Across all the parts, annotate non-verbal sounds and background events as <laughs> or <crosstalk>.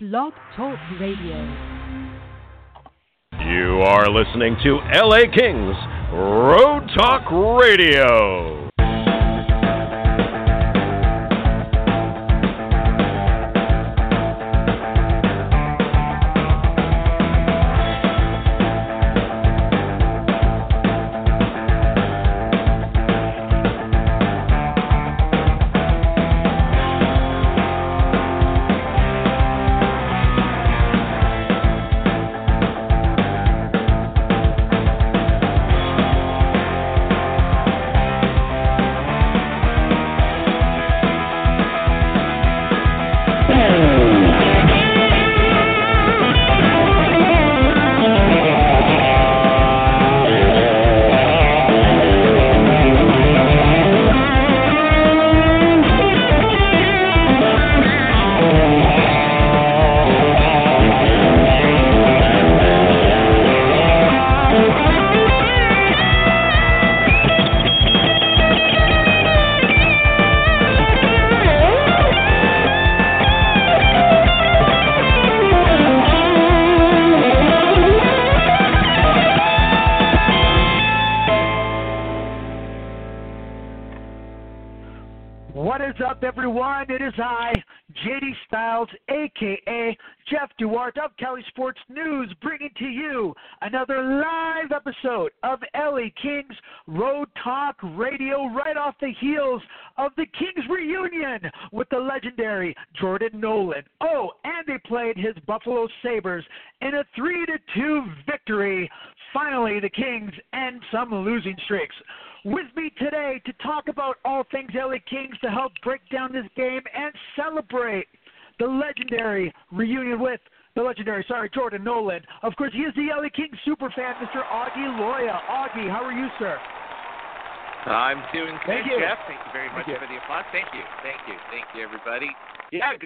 Blog Talk Radio. You are listening to LA Kings Road Talk Radio.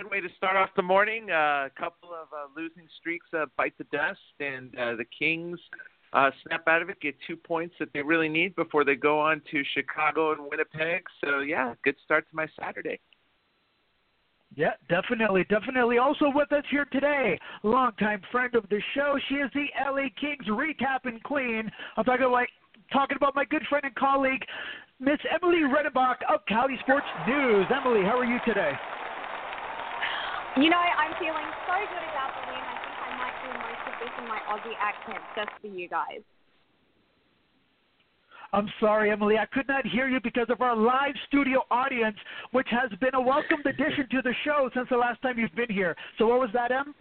Good way to start off the morning. A couple of uh, losing streaks uh, bite the dust, and uh, the Kings uh, snap out of it, get two points that they really need before they go on to Chicago and Winnipeg. So, yeah, good start to my Saturday. Yeah, definitely, definitely. Also with us here today, longtime friend of the show. She is the LA Kings recapping queen. I'm talking about talking about my good friend and colleague, Miss Emily Redenbach of Cali Sports News. Emily, how are you today? You know, I'm feeling so good about the win. I think I might do most of this in my Aussie accent just for you guys. I'm sorry, Emily. I could not hear you because of our live studio audience, which has been a welcomed addition to the show since the last time you've been here. So, what was that, Em?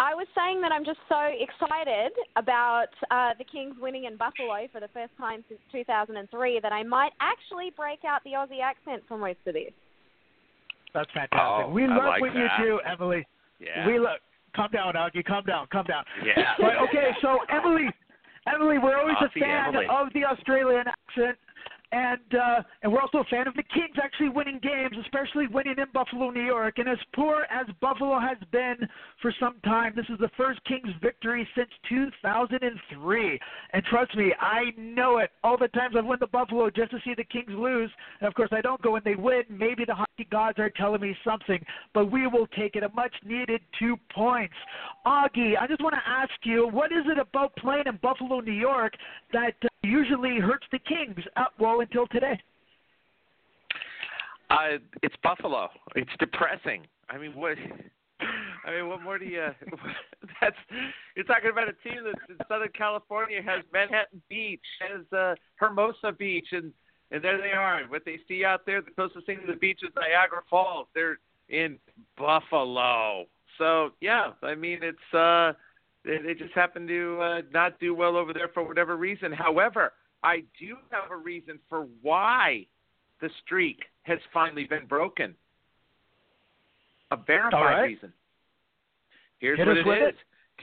I was saying that I'm just so excited about uh, the Kings winning in Buffalo for the first time since 2003 that I might actually break out the Aussie accent for most of this. That's fantastic. Oh, we love like when that. you do, Emily. Yeah. We love. Calm down, Augie. Calm down. Calm down. Yeah. But okay, so <laughs> Emily, Emily, we're always Aussie a fan Emily. of the Australian accent, and uh, and we're also a fan of the Kings actually winning games, especially winning in Buffalo, New York. And as poor as Buffalo has been for some time, this is the first Kings victory since 2003. And trust me, I know it. All the times I've went to Buffalo just to see the Kings lose, and of course I don't go when they win. Maybe the hockey gods are telling me something, but we will take it. A much needed two points. Augie, I just want to ask you, what is it about playing in Buffalo, New York, that uh, usually hurts the Kings? Uh, well, until today. Uh, it's Buffalo. It's depressing. I mean, what? <laughs> I mean, what more do you? <laughs> That's you're talking about a team that's in Southern California has Manhattan Beach, has uh, Hermosa Beach, and and there they are. What they see out there, the closest thing to the beach is Niagara Falls. They're in Buffalo. So yeah, I mean, it's uh, they, they just happen to uh, not do well over there for whatever reason. However, I do have a reason for why the streak has finally been broken. A verified right. reason. Here's Hit what it is.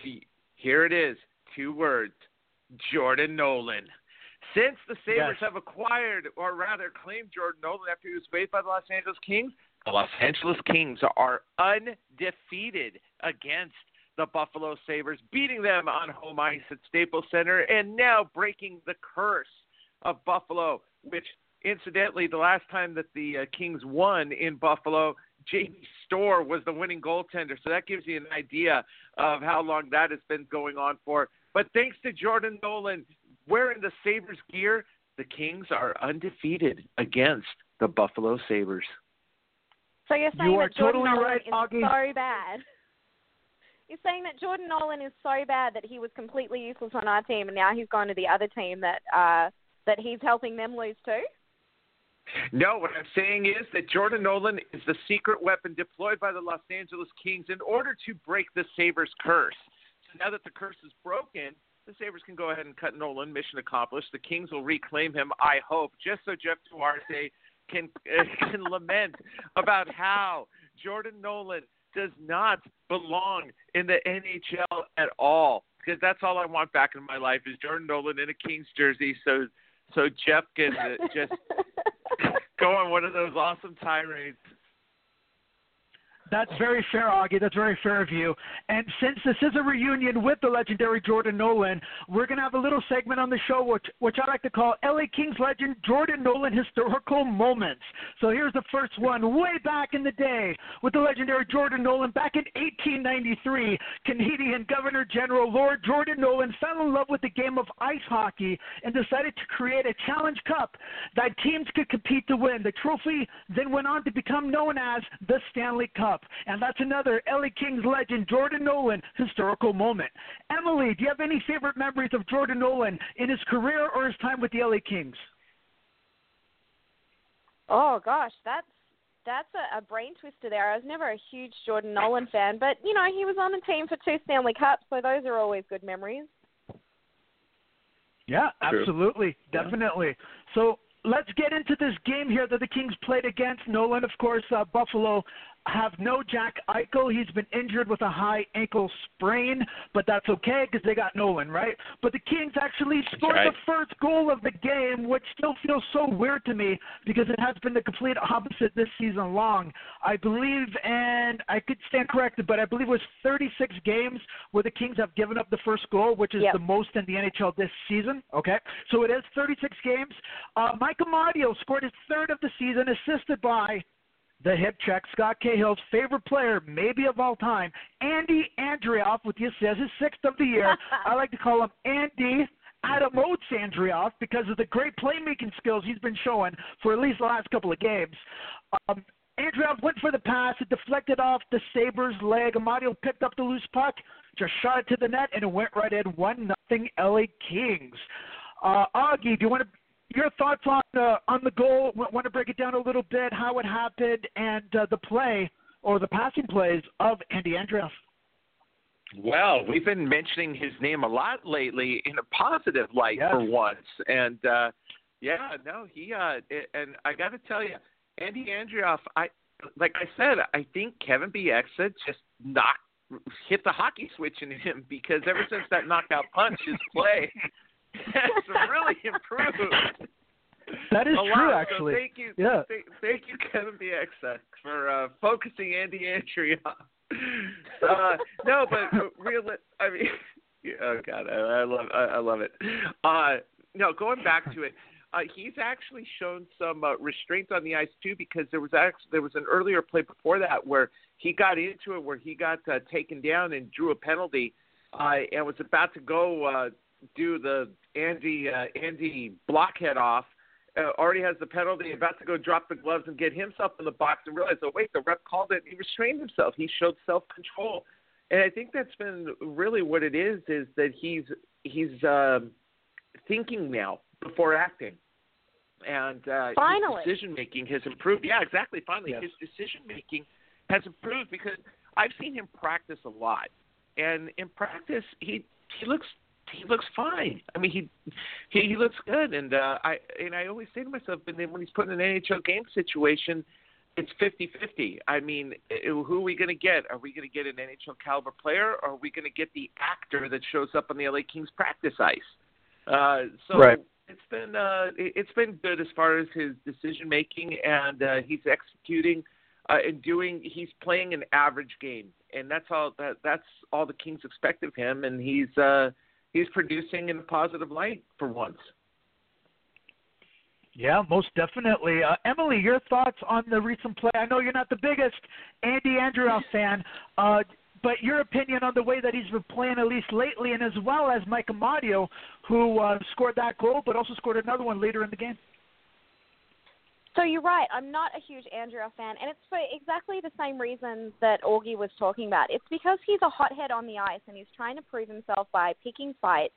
T- Here it is. Two words. Jordan Nolan. Since the Sabres Yes. have acquired, or rather claimed Jordan Nolan after he was waived by the Los Angeles Kings, the Los Angeles Kings are undefeated against the Buffalo Sabres, beating them on home ice at Staples Center, and now breaking the curse of Buffalo, which incidentally, the last time that the uh, Kings won in Buffalo, Jamie Storr was the winning goaltender. So that gives you an idea of how long that has been going on for. But thanks to Jordan Nolan wearing the Sabres gear, the Kings are undefeated against the Buffalo Sabres. So you're saying You are that Jordan totally Nolan right, is Augie. so bad. You're saying that Jordan Nolan is so bad that he was completely useless on our team, and now he's gone to the other team that uh, that he's helping them lose too. No, what I'm saying is that Jordan Nolan is the secret weapon deployed by the Los Angeles Kings in order to break the Sabres curse. So now that the curse is broken, the Sabres can go ahead and cut Nolan. Mission accomplished. The Kings will reclaim him, I hope, just so Jeff Duarte can <laughs> can lament about how Jordan Nolan does not belong in the NHL at all. Because that's all I want back in my life is Jordan Nolan in a Kings jersey, so so Jeff can uh, just <laughs> <laughs> go on one of those awesome tirades. That's very fair, Augie. That's very fair of you. And since this is a reunion with the legendary Jordan Nolan, we're going to have a little segment on the show which, which I like to call LA Kings legend Jordan Nolan historical moments. So here's the first one. Way back in the day with the legendary Jordan Nolan, back in 1893, Canadian Governor General Lord Jordan Nolan fell in love with the game of ice hockey and decided to create a challenge cup that teams could compete to win. The trophy then went on to become known as the Stanley Cup. And that's another LA Kings legend, Jordan Nolan, historical moment. Emily, do you have any favorite memories of Jordan Nolan in his career or his time with the LA Kings? Oh gosh, that's that's a, a brain twister there. I was never a huge Jordan Nolan fan, but you know he was on the team for two Stanley Cups, so those are always good memories. Yeah, True. absolutely, definitely. So let's get into this game here that the Kings played against Nolan. Of course, uh, Buffalo have no Jack Eichel. He's been injured with a high ankle sprain, but that's okay because they got Nolan, right? But the Kings actually scored right. the first goal of the game, which still feels so weird to me because it has been the complete opposite this season long. I believe, and I could stand corrected, but I believe it was 36 games where the Kings have given up the first goal, which is Yep. the most in the NHL this season. Okay, so it is 36 games. Uh, Mike Amadio scored his third of the season, assisted by the hip check, Scott Cahill's favorite player, maybe of all time, Andy Andreoff with the assist, his sixth of the year. <laughs> I like to call him Andy Adam Oates Andreoff because of the great playmaking skills he's been showing for at least the last couple of games. Um, Andreoff went for the pass. It deflected off the Sabres' leg. Amadio picked up the loose puck, just shot it to the net, and it went right in. 1 nothing LA Kings. Uh, Augie, do you want to your thoughts on uh, on the goal? W- Want to break it down a little bit, how it happened, and uh, the play or the passing plays of Andy Andreoff? Well, we've been mentioning his name a lot lately in a positive light Yes. for once, and uh, yeah, no, he uh, it- and I got to tell you, Andy Andreoff, I like I said, I think Kevin Bieksa just knocked hit the hockey switch in him because ever since that knockout punch, his play <laughs> <laughs> has really improved. That is a true, lot. actually. So thank you, Yeah. thank, thank you, Kevin Bieksa, for uh, focusing Andy Andrea. <laughs> uh, no, but uh, real. I mean, <laughs> oh god, I, I love, I, I love it. Uh, no, going back to it, uh, he's actually shown some uh, restraint on the ice too, because there was actually there was an earlier play before that where he got into it, where he got uh, taken down and drew a penalty, uh, and was about to go uh, do the Andy uh, Andy blockhead off uh, already has the penalty, about to go drop the gloves and get himself in the box and realize, oh wait, the ref called it. He restrained himself. He showed self control, and I think that's been really what it is. Is that he's he's um, thinking now before acting, and uh, Finally. decision making has improved. Yeah, exactly. Finally, Yes. his decision making has improved because I've seen him practice a lot, and in practice he he looks he looks fine. I mean, he he, he looks good, and uh, I and I always say to myself, and then when he's put in an NHL game situation, it's fifty fifty. I mean, who are we going to get? Are we going to get an NHL caliber player, or are we going to get the actor that shows up on the LA Kings practice ice? Uh, so Right. it's been uh, it- it's been good as far as his decision making, and uh, he's executing uh, and doing. He's playing an average game, and that's all that that's all the Kings expect of him, and he's. Uh, He's producing in a positive light for once. Yeah, most definitely. Uh, Emily, your thoughts on the recent play? I know you're not the biggest Andy Andreoff fan, uh, but your opinion on the way that he's been playing, at least lately, and as well as Mike Amadio, who uh, scored that goal, but also scored another one later in the game. So you're right. I'm not a huge Andreoff fan, and it's for exactly the same reasons that Augie was talking about. It's because he's a hothead on the ice, and he's trying to prove himself by picking fights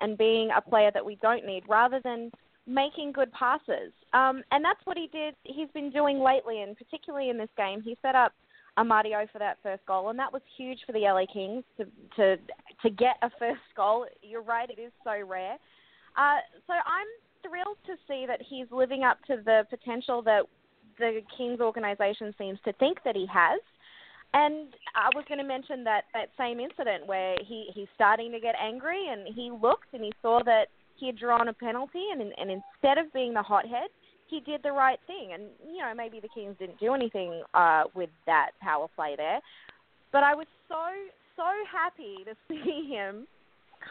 and being a player that we don't need, rather than making good passes. Um, and that's what he did. He's been doing lately, and particularly in this game, he set up a Amadio for that first goal, and that was huge for the LA Kings to to to get a first goal. You're right; it is so rare. Uh, so I'm thrilled to see that he's living up to the potential that the Kings organization seems to think that he has. And I was going to mention that that same incident where he he's starting to get angry, and he looked and he saw that he had drawn a penalty, and and instead of being the hothead, he did the right thing. And you know maybe the Kings didn't do anything uh, with that power play there, but I was so so happy to <laughs> see him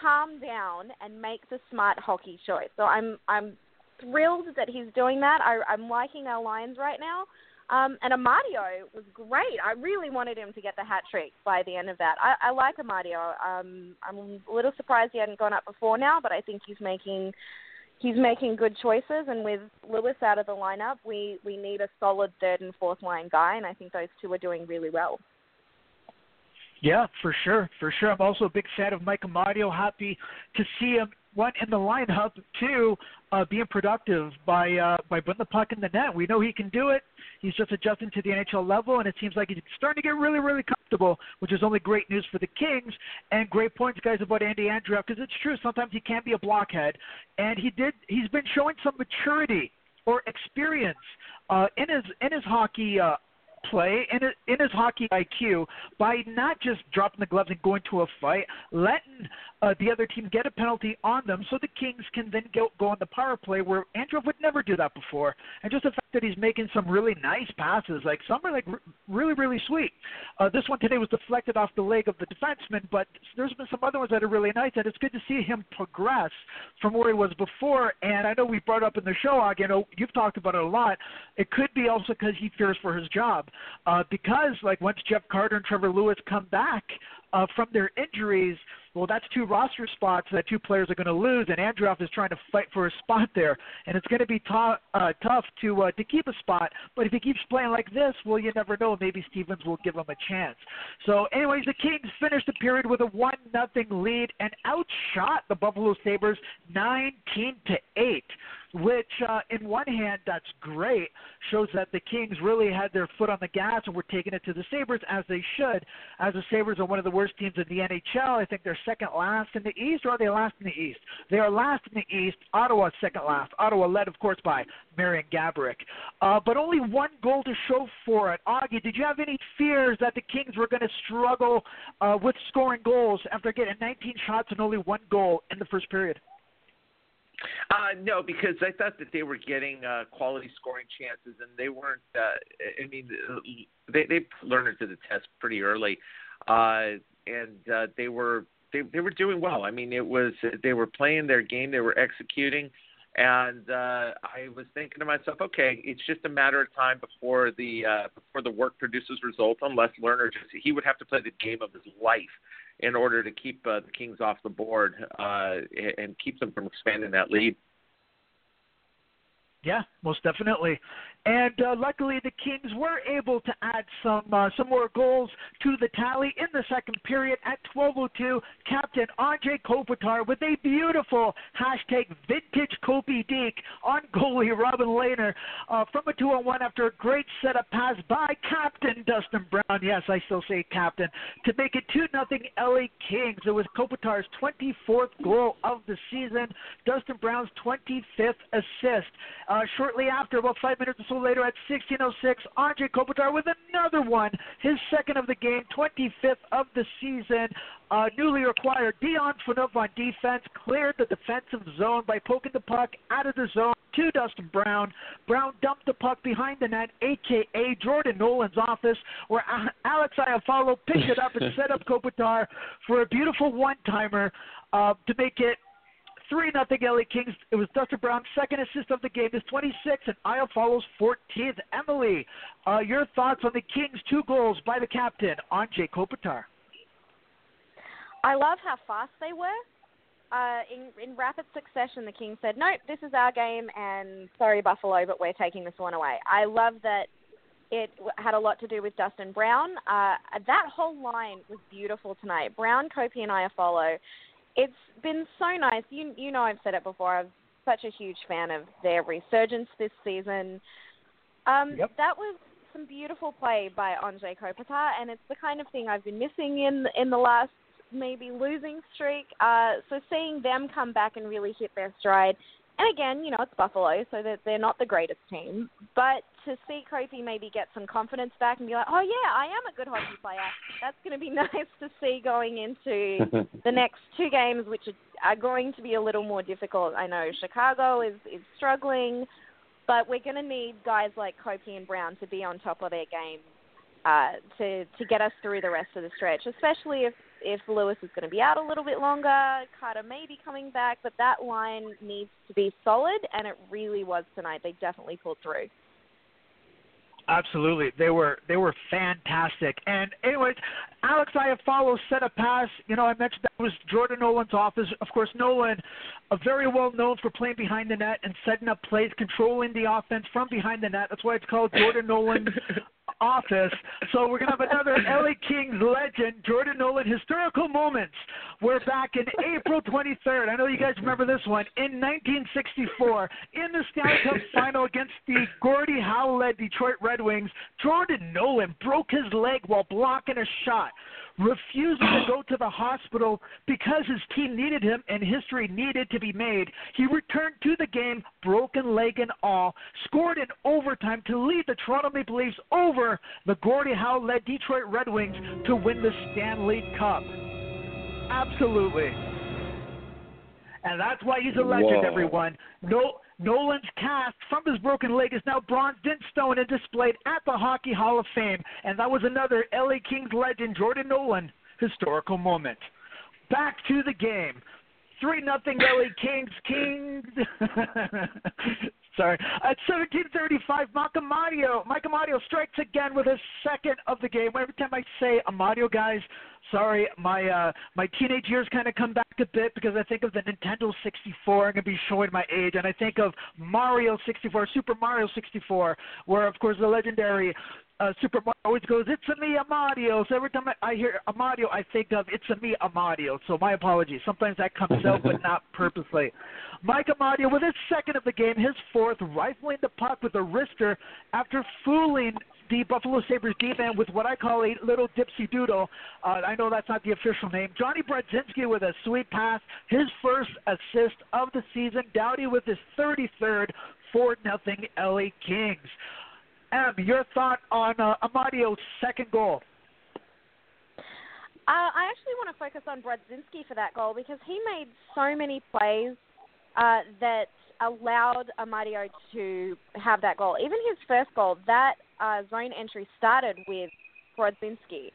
calm down and make the smart hockey choice. So I'm I'm thrilled that he's doing that. I, I'm liking our lines right now. Um, and Amadio was great. I really wanted him to get the hat trick by the end of that. I, I like Amadio. Um, I'm a little surprised he hadn't gone up before now, but I think he's making he's making good choices. And with Lewis out of the lineup, we we need a solid third and fourth line guy, and I think those two are doing really well. Yeah, for sure, for sure. I'm also a big fan of Mike Amadio. Happy to see him one in the lineup, two uh, being productive by uh, by putting the puck in the net. We know he can do it. He's just adjusting to the NHL level, and it seems like he's starting to get really, really comfortable, which is only great news for the Kings. And great points, guys, about Andy Andreoff because it's true. Sometimes he can be a blockhead, and he did. He's been showing some maturity or experience uh, in his in his hockey uh, play in, in his hockey IQ by not just dropping the gloves and going to a fight, letting uh, the other team get a penalty on them so the Kings can then go, go on the power play where Andrew would never do that before. And just the fact that he's making some really nice passes, like some are like really, really sweet. Uh, this one today was deflected off the leg of the defenseman, but there's been some other ones that are really nice, and it's good to see him progress from where he was before. And I know we brought up in the show, you know, you've talked about it a lot. It could be also because he fears for his job, uh, because like once Jeff Carter and Trevor Lewis come back uh, from their injuries – well, that's two roster spots that two players are going to lose, and Andreoff is trying to fight for a spot there, and it's going to be t- uh, tough to uh, to keep a spot. But if he keeps playing like this, well, you never know. Maybe Stevens will give him a chance. So, anyways, the Kings finished the period with a one nothing lead and outshot the Buffalo Sabres 19 to eight which uh, in one hand that's great shows that the kings really had their foot on the gas and were taking it to the sabres as they should. As the sabres are one of the worst teams in the nhl i think they're second last in the east or are they last in the east? They are last in the east. Ottawa second last. Ottawa led of course by marian gaborik uh, but only one goal to show for it. Augie did you have any fears that the kings were going to struggle uh, with scoring goals after getting 19 shots and only one goal in the first period uh, no, because I thought that they were getting uh, quality scoring chances, and they weren't. Uh, I mean, they they learned it to the test pretty early, uh, and uh, they were they they were doing well. I mean, it was they were playing their game, they were executing, and uh, I was thinking to myself, okay, it's just a matter of time before the uh, before the work produces results. Unless Lehner just he would have to play the game of his life in order to keep uh, the Kings off the board uh, and keep them from expanding that lead. Yeah, most definitely. And uh, luckily, the Kings were able to add some uh, some more goals to the tally in the second period. At 12:02, Captain Andre Kopitar with a beautiful hashtag Vintage Kopi Deke on goalie Robin Lehner uh, from a two-on-one after a great setup pass by Captain Dustin Brown. Yes, I still say Captain to make it two nothing LA Kings. It was Kopitar's 24th goal of the season. Dustin Brown's 25th assist. Uh, shortly after, about five minutes later, at 16:06, Andre Kopitar with another one, his second of the game, 25th of the season. Uh, newly acquired Dion Phaneuf on defense cleared the defensive zone by poking the puck out of the zone to Dustin Brown. Brown dumped the puck behind the net, aka Jordan Nolan's office, where Alex Iafallo picked it up and <laughs> set up Kopitar for a beautiful one-timer uh, to make it 3 nothing LA Kings. It was Dustin Brown's second assist of the game, his 26 and Iafallo's 14th. Emily, uh, your thoughts on the Kings' two goals by the captain, Anze Kopitar? I love how fast they were. Uh, in in rapid succession, the Kings said, "Nope, this is our game, and sorry Buffalo, but we're taking this one away." I love that it had a lot to do with Dustin Brown. Uh, that whole line was beautiful tonight. Brown, Kopi, and Iafallo. It's been so nice. You you know I've said it before. I'm such a huge fan of their resurgence this season. Um, Yep. That was some beautiful play by Anze Kopitar, and it's the kind of thing I've been missing in in the last maybe losing streak. Uh, so seeing them come back and really hit their stride, and again, you know, it's Buffalo, so that they're not the greatest team, but to see Kopi maybe get some confidence back and be like, oh yeah, I am a good hockey player. That's going to be <laughs> nice to see going into <laughs> the next two games, which are, are going to be a little more difficult. I know Chicago is is struggling, but we're going to need guys like Kopi and Brown to be on top of their game uh, to to get us through the rest of the stretch, especially if if Lewis is going to be out a little bit longer. Carter may be coming back, but that line needs to be solid, and it really was tonight. They definitely pulled through. Absolutely, they were they were fantastic. And anyways, Alex Iafallo set a pass. You know, I mentioned that was Jordan Nolan's office. Of course, Nolan, uh, very well known for playing behind the net and setting up plays, controlling the offense from behind the net. That's why it's called Jordan <laughs> Nolan office. So we're gonna have another <laughs> LA Kings legend, Jordan Nolan historical moments. We're back in April 23rd. I know you guys remember this one. In 1964, in the Stanley Cup <laughs> Final against the Gordie Howe-led Detroit Red Wings, Jordan Nolan broke his leg while blocking a shot refusing to <gasps> go to the hospital because his team needed him and history needed to be made. He returned to the game, broken leg and all, scored in overtime to lead the Toronto Maple Leafs over the Gordie Howe led Detroit Red Wings to win the Stanley Cup. Absolutely. And that's why he's a legend, Whoa. everyone. No, Nolan's cast from his broken leg is now bronzed in stone and displayed at the Hockey Hall of Fame. And that was another LA Kings legend, Jordan Nolan, historical moment. Back to the game. 3 nothing LA Kings. Kings. <laughs> Sorry. At 1735, Mike Amadio. Mike Amadio strikes again with his second of the game. Every time I say Amadio, guys, sorry, my uh, my teenage years kind of come back a bit because I think of the Nintendo 64. I'm gonna be showing my age, and I think of Mario 64, Super Mario 64, where of course the legendary uh, Super Mario always goes, "It's a me, Amadio." So every time I, I hear Amadio, I think of "It's a me, Amadio." So my apologies. Sometimes that comes out, but not <laughs> purposely. Mike Amadio with his second of the game, his fourth, rifling the puck with a wrister after fooling the Buffalo Sabres defense with what I call a little dipsy doodle. Uh, I know that's not the official name. Johnny Brodzinski with a sweet pass, his first assist of the season. Doughty with his 33rd, 4 nothing LA Kings. Em, your thought on uh, Amadio's second goal? Uh, I actually want to focus on Brodzinski for that goal because he made so many plays uh, that allowed Amadio to have that goal. Even his first goal, that uh, zone entry started with Brodzinski.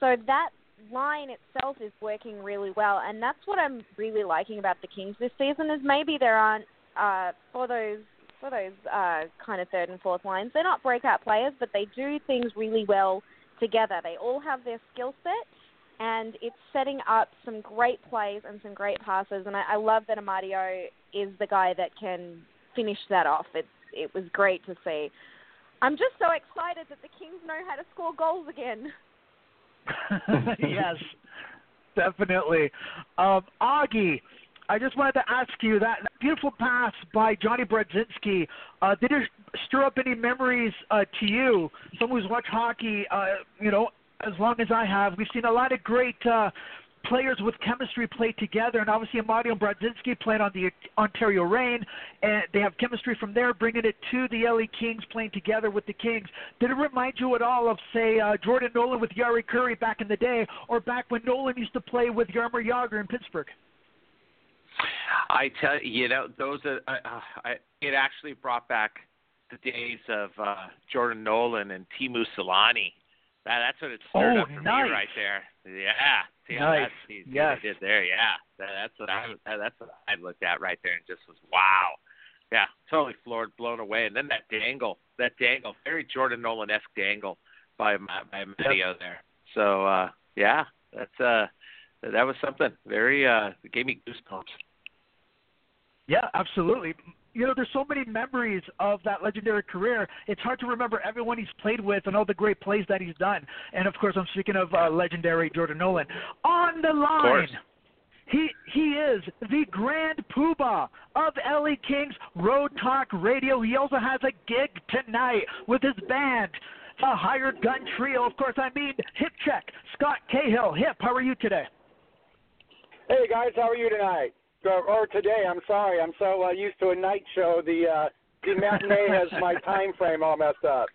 So that line itself is working really well, and that's what I'm really liking about the Kings this season. Is maybe there aren't uh, for those for those uh, kind of third and fourth lines. They're not breakout players, but they do things really well together. They all have their skill set, and it's setting up some great plays and some great passes. And I, I love that Amadio is the guy that can finish that off. It's it was great to see. I'm just so excited that the Kings know how to score goals again. <laughs> <laughs> yes, definitely. Um, Augie, I just wanted to ask you that beautiful pass by Johnny Brodzinski. Uh, did it stir up any memories uh, to you? Someone who's watched hockey, uh, you know, as long as I have. We've seen a lot of great uh, players with chemistry play together, and obviously Amadio and Brodzinski played on the Ontario Reign, and they have chemistry from there, bringing it to the LA Kings, playing together with the Kings. Did it remind you at all of, say, uh, Jordan Nolan with Jari Kurri back in the day, or back when Nolan used to play with Jaromir Jagr in Pittsburgh? I tell you, you know, those are. Uh, I, it actually brought back the days of uh, Jordan Nolan and Teemu Selanne That, that's what it stirred Oh, up for nice. me right there. Yeah. See Nice. that see, see Yes. did there. Yeah. That, that's what I that, that's what I looked at right there and just was wow. Yeah, totally floored, blown away. And then that dangle, that dangle, very Jordan Nolan esque dangle by by Matteo there. So uh yeah, that's uh that was something very uh it gave me goosebumps. Yeah, absolutely. You know, there's so many memories of that legendary career. It's hard to remember everyone he's played with and all the great plays that he's done. And of course, I'm speaking of uh, legendary Jordan Nolan. On the line, he he is the Grand Poobah of LA Kings Road Talk Radio. He also has a gig tonight with his band, the Hired Gun Trio. Of course, I mean Hip Check. Scott Cahill. Hip, how are you today? Hey guys, how are you tonight? Or, or today? I'm sorry, I'm so uh, used to a night show. The uh, the matinee has <laughs> my time frame all messed up.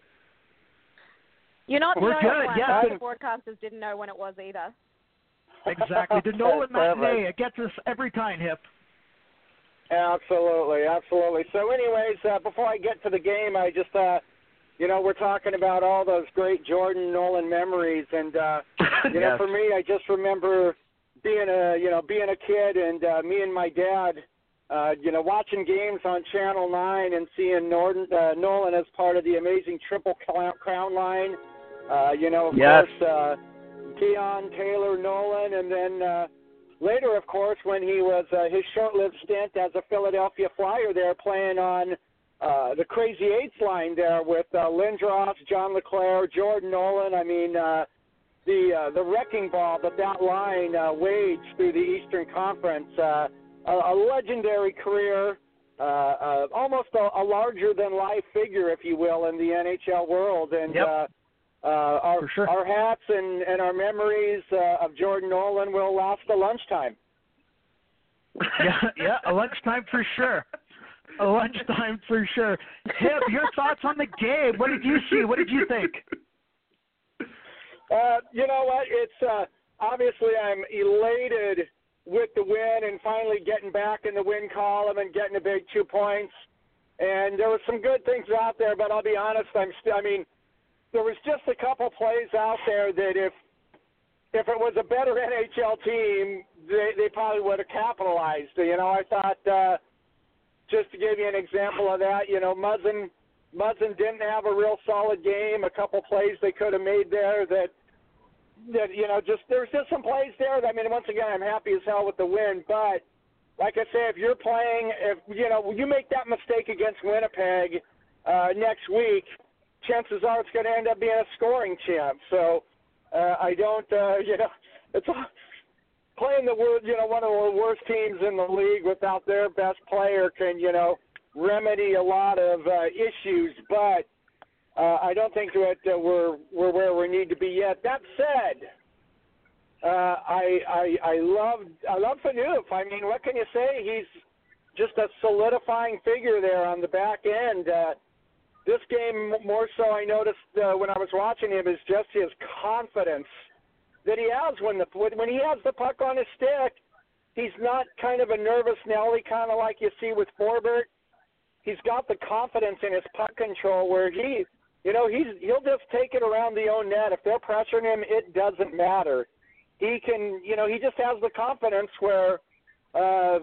You're not the We're only good, one. yeah. The broadcasters didn't know when it was either. Exactly. The <laughs> Nolan matinee. It gets us every time, Hip. Absolutely, absolutely. So, anyways, uh, before I get to the game, I just, uh, you know, we're talking about all those great Jordan Nolan memories, and uh, <laughs> you know, for me, I just remember being a, you know, being a kid, and uh, me and my dad, uh, you know, watching games on Channel Nine and seeing Norton, uh, Nolan as part of the amazing Triple Crown Crown line. Uh, you know, of Yes. course, uh, Keon Taylor Nolan, and then. Uh, later, of course, when he was uh, his short-lived stint as a Philadelphia Flyer there, playing on uh, the Crazy Eights line there with uh, Lindros, John LeClair, Jordan Nolan. I mean, uh, the uh, the wrecking ball that that line uh, waged through the Eastern Conference. Uh, a, a legendary career, uh, uh, almost a, a larger-than-life figure, if you will, in the NHL world. And Yep. uh, uh, our For sure. our hats and, and our memories uh, of Jordan Nolan will last to lunchtime. <laughs> yeah, yeah, a lunchtime for sure. A lunchtime for sure. Hip, your thoughts on the game? What did you see? What did you think? Uh, you know what? It's uh, obviously I'm elated with the win and finally getting back in the win column and getting a big two points. And there were some good things out there, but I'll be honest, I'm still. I mean, there was just a couple plays out there that if if it was a better <laughs> NHL team, they they probably would have capitalized. You know, I thought uh, just to give you an example of that, you know, Muzzin Muzzin didn't have a real solid game. A couple plays they could have made there that that you know just there's just some plays there. That, I mean, once again, I'm happy as hell with the win, but like I say, if you're playing, if you know you make that mistake against Winnipeg uh, next week, chances are it's going to end up being a scoring champ. So uh, I don't, uh, <laughs> you know, it's playing the wor you know, one of the worst teams in the league without their best player can, you know, remedy a lot of uh, issues. But uh, I don't think that uh, we're we're where we need to be yet. That said. Uh, I I I love I love Phaneuf. I mean, what can you say? He's just a solidifying figure there on the back end. Uh, this game more so I noticed uh, when I was watching him is just his confidence that he has when the when he has the puck on his stick. He's not kind of a nervous Nelly, kind of like you see with Forbort. He's got the confidence in his puck control where he, you know, he's he'll just take it around the own net. If they're pressuring him, it doesn't matter. He can, you know, he just has the confidence where uh,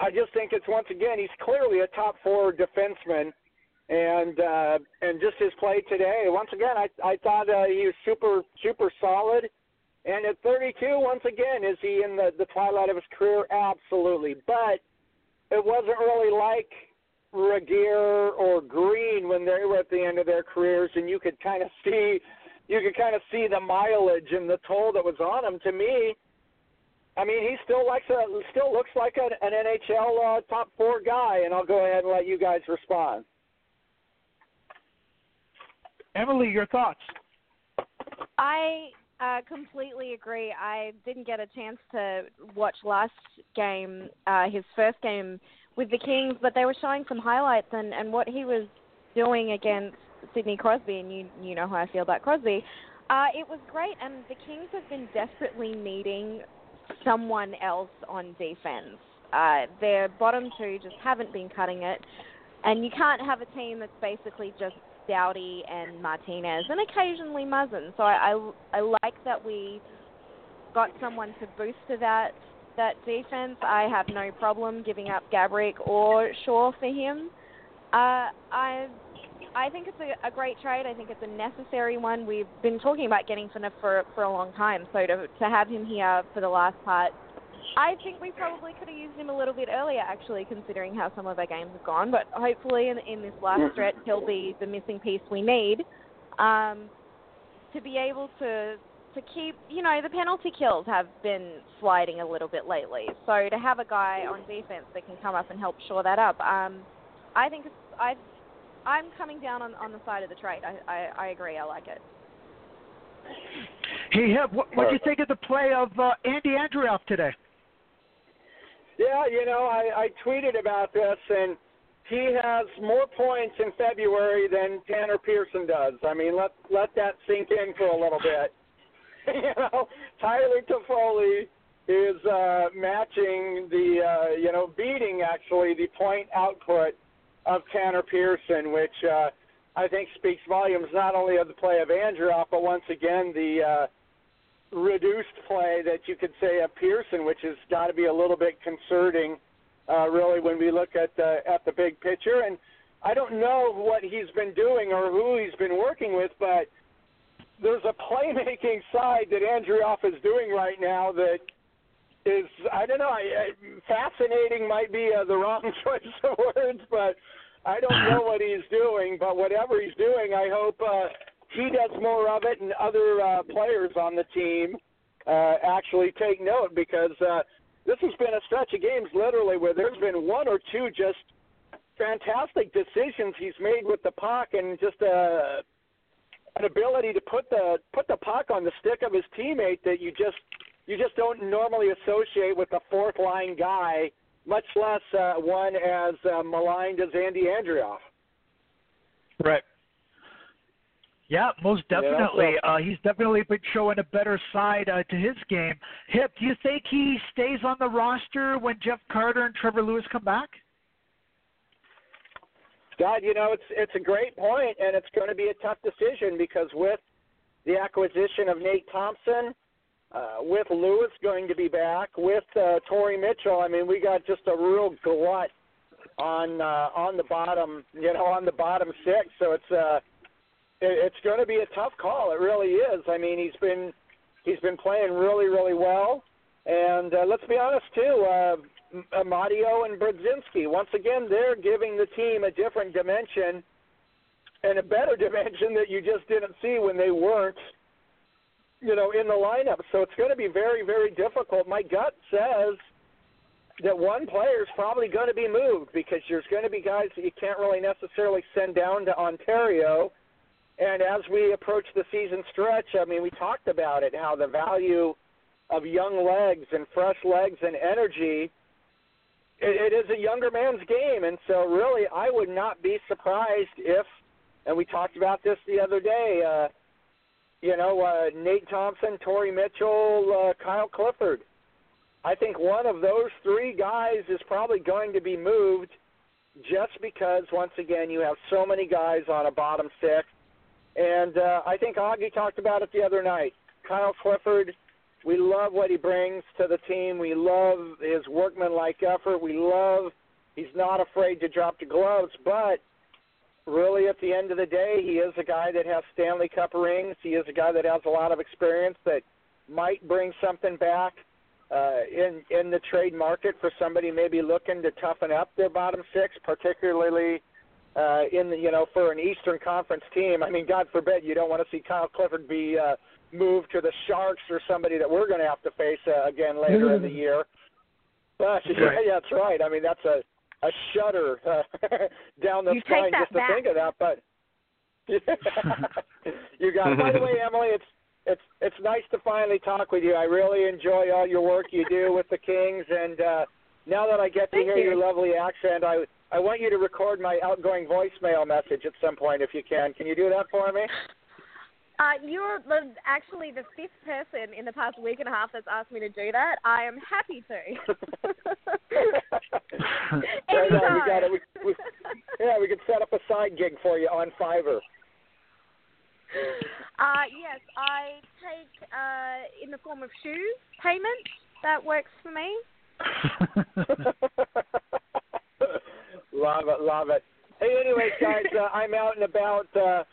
I just think it's once again he's clearly a top four defenseman and uh, and just his play today. Once again, I I thought uh, he was super super solid. And at 32, once again, is he in the the twilight of his career? Absolutely, but it wasn't really like Regehr or Greene when they were at the end of their careers, and you could kind of see you could kind of see the mileage and the toll that was on him. To me, I mean, he still likes a still looks like an, an NHL uh, top four guy, and I'll go ahead and let you guys respond. Emily, your thoughts? I uh, completely agree. I didn't get a chance to watch last game, uh, his first game with the Kings, but they were showing some highlights and, and what he was doing against Sidney Crosby, and you you know how I feel about Crosby. Uh, it was great, and the Kings have been desperately needing someone else on defense. Uh, their bottom two just haven't been cutting it, and you can't have a team that's basically just Doughty and Martinez, and occasionally Muzzin. So I, I, I like that we got someone to boost to that that defense. I have no problem giving up Gaborik or Shaw for him. Uh, I I think it's a, a great trade. I think it's a necessary one. We've been talking about getting Phaneuf for for a long time. So to to have him here for the last part, I think we probably could have used him a little bit earlier, actually, considering how some of our games have gone. But hopefully, in in this last stretch, he'll be the missing piece we need um, to be able to to keep. You know, the penalty kills have been sliding a little bit lately. So to have a guy on defense that can come up and help shore that up, um, I think it's, I I'm coming down on, on the side of the trade. I, I, I agree. I like it. Hey, Hip, what do you think of the play of uh, Andy Andreoff today? Yeah, you know, I, I tweeted about this, and he has more points in February than Tanner Pearson does. I mean, let let that sink in for a little bit. <laughs> you know, Tyler Toffoli is uh, matching the, uh, you know, beating actually the point output of Tanner Pearson, which uh, I think speaks volumes not only of the play of Andreoff, but once again the uh, reduced play that you could say of Pearson, which has got to be a little bit concerning, uh, really, when we look at the at the big picture. And I don't know what he's been doing or who he's been working with, but there's a playmaking side that Andreoff is doing right now that is I don't know. I, I, fascinating might be uh, the wrong <laughs> choice of words, but I don't know what he's doing. But whatever he's doing, I hope uh, he does more of it, and other uh, players on the team uh, actually take note because uh, this has been a stretch of games, literally, where there's been one or two just fantastic decisions he's made with the puck, and just a uh, an ability to put the put the puck on the stick of his teammate that you just you just don't normally associate with a fourth line guy, much less uh, one as uh, maligned as Andy Andreoff. Right. Yeah, most definitely. Yeah, so, uh, he's definitely been showing a better side uh, to his game. Hip, do you think he stays on the roster when Jeff Carter and Trevor Lewis come back? God, you know it's it's a great point, and it's going to be a tough decision because with the acquisition of Nate Thompson, uh, with Lewis going to be back, with uh, Torrey Mitchell, I mean, we got just a real glut on uh, on the bottom, you know, on the bottom six. So it's uh, it, it's going to be a tough call. It really is. I mean, he's been he's been playing really, really well, and uh, let's be honest too. Uh, Amadio and Brodzinski, once again, they're giving the team a different dimension and a better <laughs> dimension that you just didn't see when they weren't you know, in the lineup. So it's going to be very, very difficult. My gut says that one player is probably going to be moved because there's going to be guys that you can't really necessarily send down to Ontario. And as we approach the season stretch, I mean, we talked about it, how the value of young legs and fresh legs and energy, it, it is a younger man's game. And so, really, I would not be surprised if, and we talked about this the other day, uh, you know, uh, Nate Thompson, Torrey Mitchell, uh, Kyle Clifford. I think one of those three guys is probably going to be moved just because, once again, you have so many guys on a bottom six. And uh, I think Augie talked about it the other night. Kyle Clifford, we love what he brings to the team. We love his workmanlike effort. We love he's not afraid to drop the gloves, but really at the end of the day, he is a guy that has Stanley Cup rings. He is a guy that has a lot of experience that might bring something back uh, in in the trade market for somebody maybe looking to toughen up their bottom six, particularly uh, in the you know for an Eastern Conference team. I mean, God forbid you don't want to see Kyle Clifford be uh, moved to the Sharks or somebody that we're going to have to face uh, again later in the year. But yeah, <laughs> yeah, that's right. I mean, that's a a shudder uh, <laughs> down the you spine just to think of that. But <laughs> you got. It. By the way, Emily, it's it's it's nice to finally talk with you. I really enjoy all your work you do with the Kings, and uh, now that I get to Thank hear you. your lovely accent, I I want you to record my outgoing voicemail message at some point if you can. Can you do that for me? Uh, you're the, actually the fifth person in the past week and a half that's asked me to do that. I am happy to. <laughs> <laughs> Right on, we got Anytime. it. We, we, Yeah, we could set up a side gig for you on Fiverr. Uh, yes, I take uh, in the form of shoes payments. That works for me. <laughs> love it, love it. Hey, anyways, <laughs> guys, uh, I'm out and about. Uh,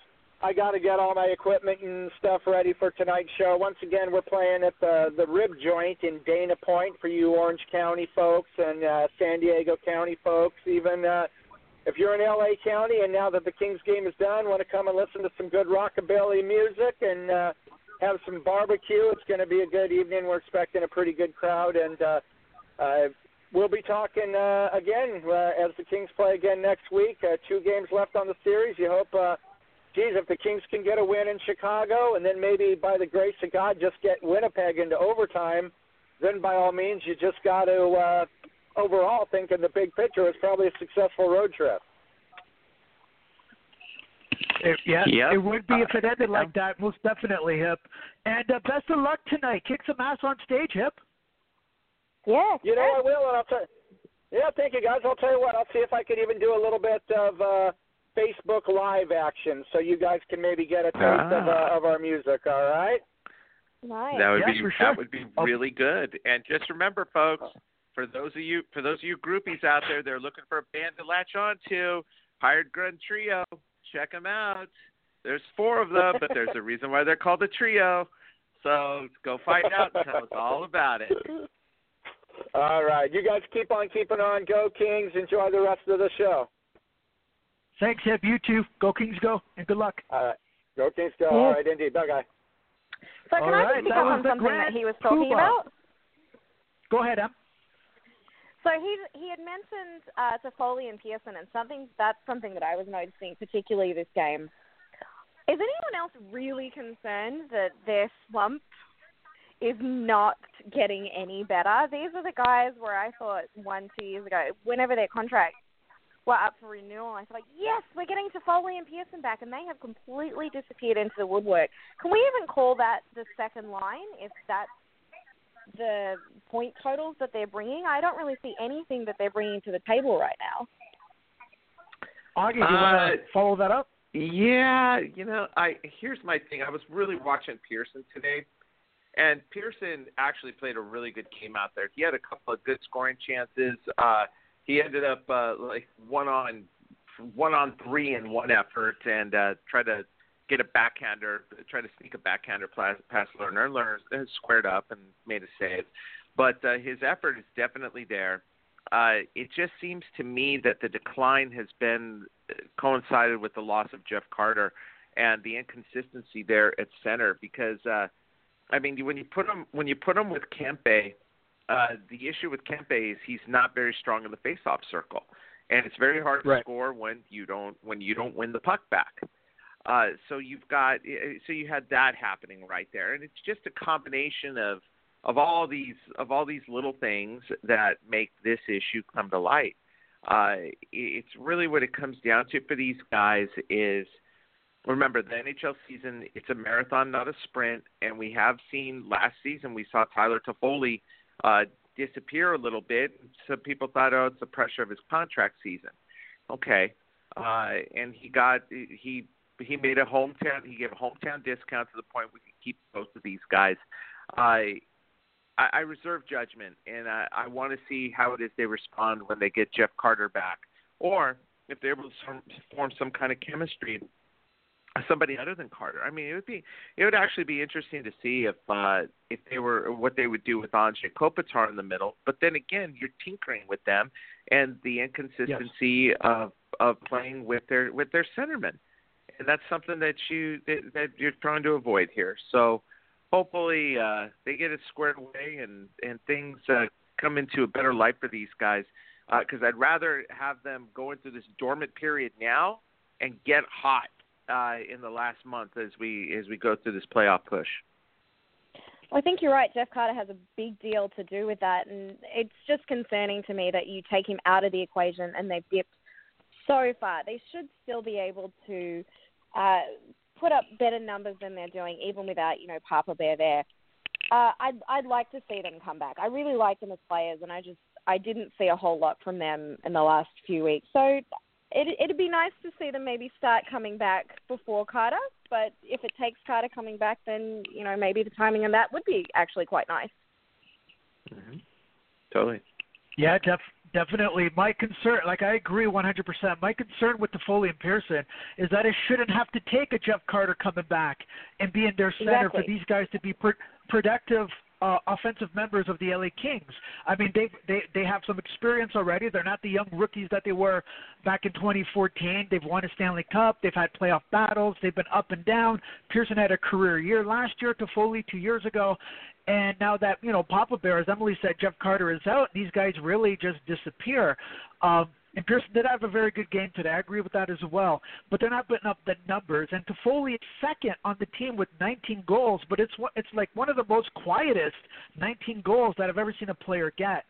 I got to get all my equipment and stuff ready for tonight's show. Once again, we're playing at the the Rib Joint in Dana Point for you Orange County folks and uh, San Diego County folks. Even uh, if you're in LA County and now that the Kings game is done, want to come and listen to some good rockabilly music and uh, have some barbecue. It's going to be a good evening. We're expecting a pretty good crowd and. Uh, uh, we'll be talking uh, again uh, as the Kings play again next week. Uh, two games left on the series. You hope uh, geez, if the Kings can get a win in Chicago and then maybe by the grace of God just get Winnipeg into overtime, then by all means you just got to uh, overall think in the big picture it's probably a successful road trip. It, yeah, Yep. it would be if it ended like that, most definitely, Hip. And uh, best of luck tonight. Kick some ass on stage, Hip. Yeah. You know I will, and I'll tell. Yeah, thank you guys. I'll tell you what. I'll see if I could even do a little bit of uh, Facebook Live action, so you guys can maybe get a taste of Ah. uh, of our music. All right. Nice. That would Yeah, be for sure. that would be really good. And just remember, folks, for those of you for those of you groupies out there, they're looking for a band to latch on to. Hired Gun Trio, check them out. There's four of them, but there's a reason why they're called a trio. So go find out and tell us all about it. All right. You guys keep on keeping on. Go Kings. Enjoy the rest of the show. Thanks, Hip. You too. Go Kings, go, and good luck. All right. Go Kings. Go. Yeah. All right. Indeed. Bye, guy. So can All I right, just pick up on the something that Grand he was talking Poobah. about? Go ahead, Em. So he he had mentioned uh, Toffoli and Pearson, and something that's something that I was noticing, particularly this game. Is anyone else really concerned that their slump is not getting any better? These are the guys where I thought one, two years ago, whenever their contracts were up for renewal, I thought, yes, we're getting Toffoli and Pearson back, and they have completely disappeared into the woodwork. Can we even call that the second line if that's the point totals that they're bringing? I don't really see anything that they're bringing to the table right now. Augie, do you want to Uh, follow that up? Yeah, you know, I here's my thing. I was really watching Pearson today, and Pearson actually played a really good game out there. He had a couple of good scoring chances. Uh, he ended up uh, like one on one on three in one effort, and uh, tried to get a backhander, try to sneak a backhander past, Lehner. Lehner squared up and made a save, but uh, his effort is definitely there. Uh, it just seems to me that the decline has been uh, coincided with the loss of Jeff Carter and the inconsistency there at center because uh I mean when you put him when you put him with Kempe uh the issue with Kempe is he's not very strong in the faceoff circle and it's very hard to Right. score when you don't when you don't win the puck back. Uh so you've got so you had that happening right there and it's just a combination of of all these of all these little things that make this issue come to light. Uh, it's really what it comes down to for these guys is remember the NHL season it's a marathon not a sprint and we have seen last season we saw Tyler Toffoli uh disappear a little bit. Some people thought oh it's the pressure of his contract season. Okay uh and he got he he made a hometown he gave a hometown discount to the point we could keep both of these guys. Uh I, I reserve judgment, and I, I want to see how it is they respond when they get Jeff Carter back, or if they're able to form, some kind of chemistry somebody other than Carter. I mean, it would be it would actually be interesting to see if uh, if they were what they would do with Anze Kopitar in the middle. But then again, you're tinkering with them and the inconsistency of of playing with their with their centermen, and that's something that you that, that you're trying to avoid here. So hopefully uh, they get it squared away and and things uh, come into a better light for these guys. Because I'd rather have them go into this dormant period now and get hot uh, in the last month as we as we go through this playoff push. Well, I think you're right. Jeff Carter has a big deal to do with that, and it's just concerning to me that you take him out of the equation and they've dipped so far. They should still be able to uh, put up better numbers than they're doing, even without you know Papa Bear there. Uh, I'd I'd like to see them come back. I really like them as players, and I just I didn't see a whole lot from them in the last few weeks. So it, it'd be nice to see them maybe start coming back before Carter. But if it takes Carter coming back, then you know maybe the timing on that would be actually quite nice. Mm-hmm. Totally. Yeah, def- definitely. My concern, like I agree 100%. My concern with Toffoli and Pearson is that it shouldn't have to take a Jeff Carter coming back and be in their center Exactly. for these guys to be pr- productive uh, offensive members of the LA Kings. I mean, they they they have some experience already. They're not the young rookies that they were back in 2014. They've won a Stanley Cup. They've had playoff battles. They've been up and down. Pearson had a career year last year. Toffoli two years ago. And now that you know Papa Bear, as Emily said, Jeff Carter is out. These guys really just disappear. Um, and Pearson did have a very good game today. I agree with that as well. But they're not putting up the numbers. And Toffoli is second on the team with 19 goals, but it's it's like one of the most quietest 19 goals that I've ever seen a player get.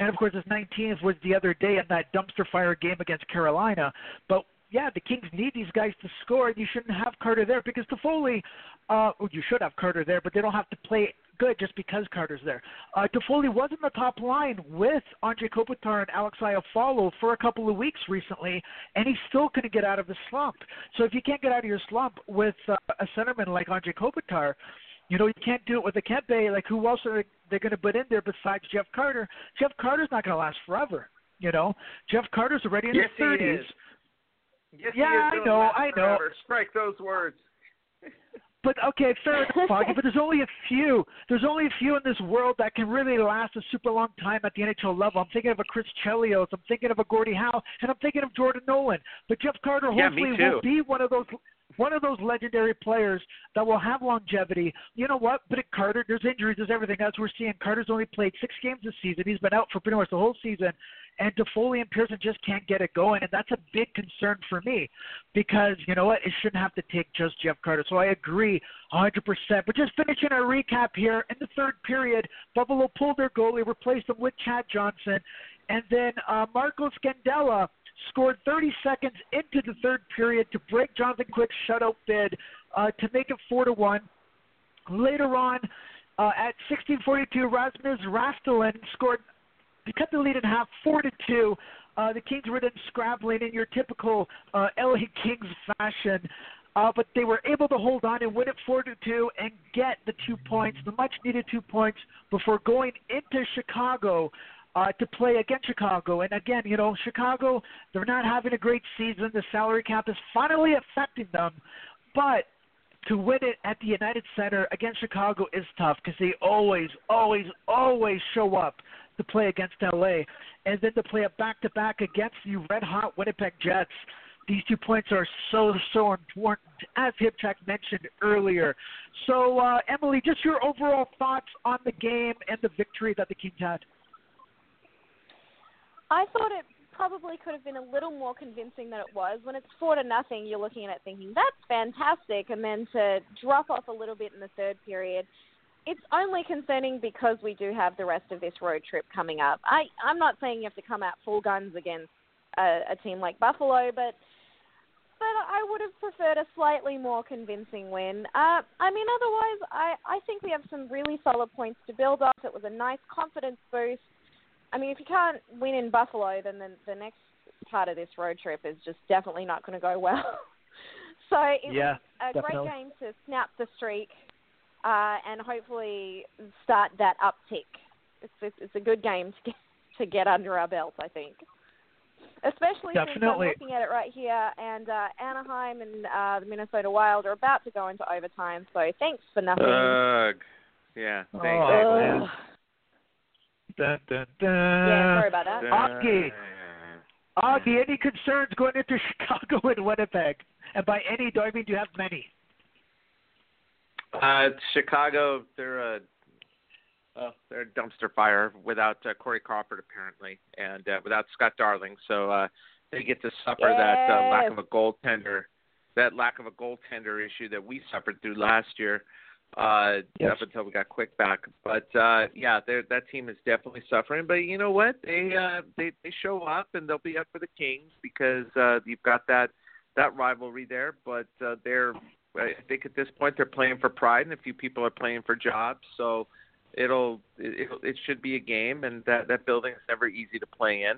And of course, his 19th was the other day in that dumpster fire game against Carolina. But yeah, the Kings need these guys to score, and you shouldn't have Carter there because Toffoli, uh, you should have Carter there, but they don't have to play good just because Carter's there. Uh, Toffoli was in the top line with Andre Kopitar and Alex Iafallo for a couple of weeks recently, and he still couldn't get out of his slump. So if you can't get out of your slump with uh, a centerman like Andre Kopitar, you know, you can't do it with a Kempe. Like, who else are they going to put in there besides Jeff Carter? Jeff Carter's not going to last forever. You know, Jeff Carter's already in Yes, his he 30s. is. Yes, Yeah, I know, I know. Strike those words. <laughs> But okay, fair enough, Foggy. But there's only a few. There's only a few in this world that can really last a super long time at the NHL level. I'm thinking of a Chris Chelios. I'm thinking of a Gordie Howe, and I'm thinking of Jordan Nolan. But Jeff Carter Yeah, hopefully will be one of those one of those legendary players that will have longevity. You know what? But Carter, there's injuries, there's everything. As we're seeing, Carter's only played six games this season. He's been out for pretty much the whole season. And Toffoli and Pearson just can't get it going, and that's a big concern for me because you know what? It shouldn't have to take just Jeff Carter. So I agree 100%. But just finishing our recap here in the third period, Buffalo pulled their goalie, replaced him with Chad Johnson, and then uh, Marco Scandella scored 30 seconds into the third period to break Jonathan Quick's shutout bid uh, to make it four to one. Later on, uh, at 16:42, Rasmus Ristolainen scored to cut the lead in half, four to two. Uh, the Kings were then scrambling in your typical uh, LA Kings fashion, uh, but they were able to hold on and win it four to two and get the two points, the much needed two points, before going into Chicago uh, to play against Chicago. And again, you know, Chicago, they're not having a great season. The salary cap is finally affecting them, but to win it at the United Center against Chicago is tough because they always, always, always show up to play against LA, and then to play a back-to-back against the red-hot Winnipeg Jets. These two points are so so important, as Hipcheck mentioned earlier. So, uh, Emily, just your overall thoughts on the game and the victory that the Kings had. I thought it probably could have been a little more convincing than it was. When it's four to nothing, you're looking at it thinking that's fantastic, and then to drop off a little bit in the third period, it's only concerning because we do have the rest of this road trip coming up. I I'm not saying you have to come out full guns against a, a team like Buffalo, but but I would have preferred a slightly more convincing win. Uh, I mean, otherwise, I I think we have some really solid points to build off. It was a nice confidence boost. I mean, if you can't win in Buffalo, then the, the next part of this road trip is just definitely not going to go well. <laughs> so it Yeah, was a definitely. great game to snap the streak uh, and hopefully start that uptick. It's, it's it's a good game to get <laughs> to get under our belt, I think. Especially since Definitely. I'm looking at it right here, and uh, Anaheim and uh, the Minnesota Wild are about to go into overtime. So thanks for nothing. Ugh. Yeah. Thanks. Ed. man. Dun, dun, dun. yeah, sorry about that. Augie. Augie, any concerns going into <laughs> Chicago and Winnipeg? And by any, do I mean do you have many? Uh, Chicago, they're a well, they're a dumpster fire without uh, Corey Crawford apparently, and uh, without Scott Darling. So uh, they get to suffer that uh, lack of a goaltender, that lack of a goaltender issue that we suffered through last year. Uh, Yes. up until we got quick back, but uh, yeah, they're, that team is definitely suffering. But you know what? They uh, they they show up and they'll be up for the Kings because uh, you've got that that rivalry there. But uh, they're I think at this point they're playing for pride, and a few people are playing for jobs. So it'll it, it should be a game, and that that building is never easy to play in.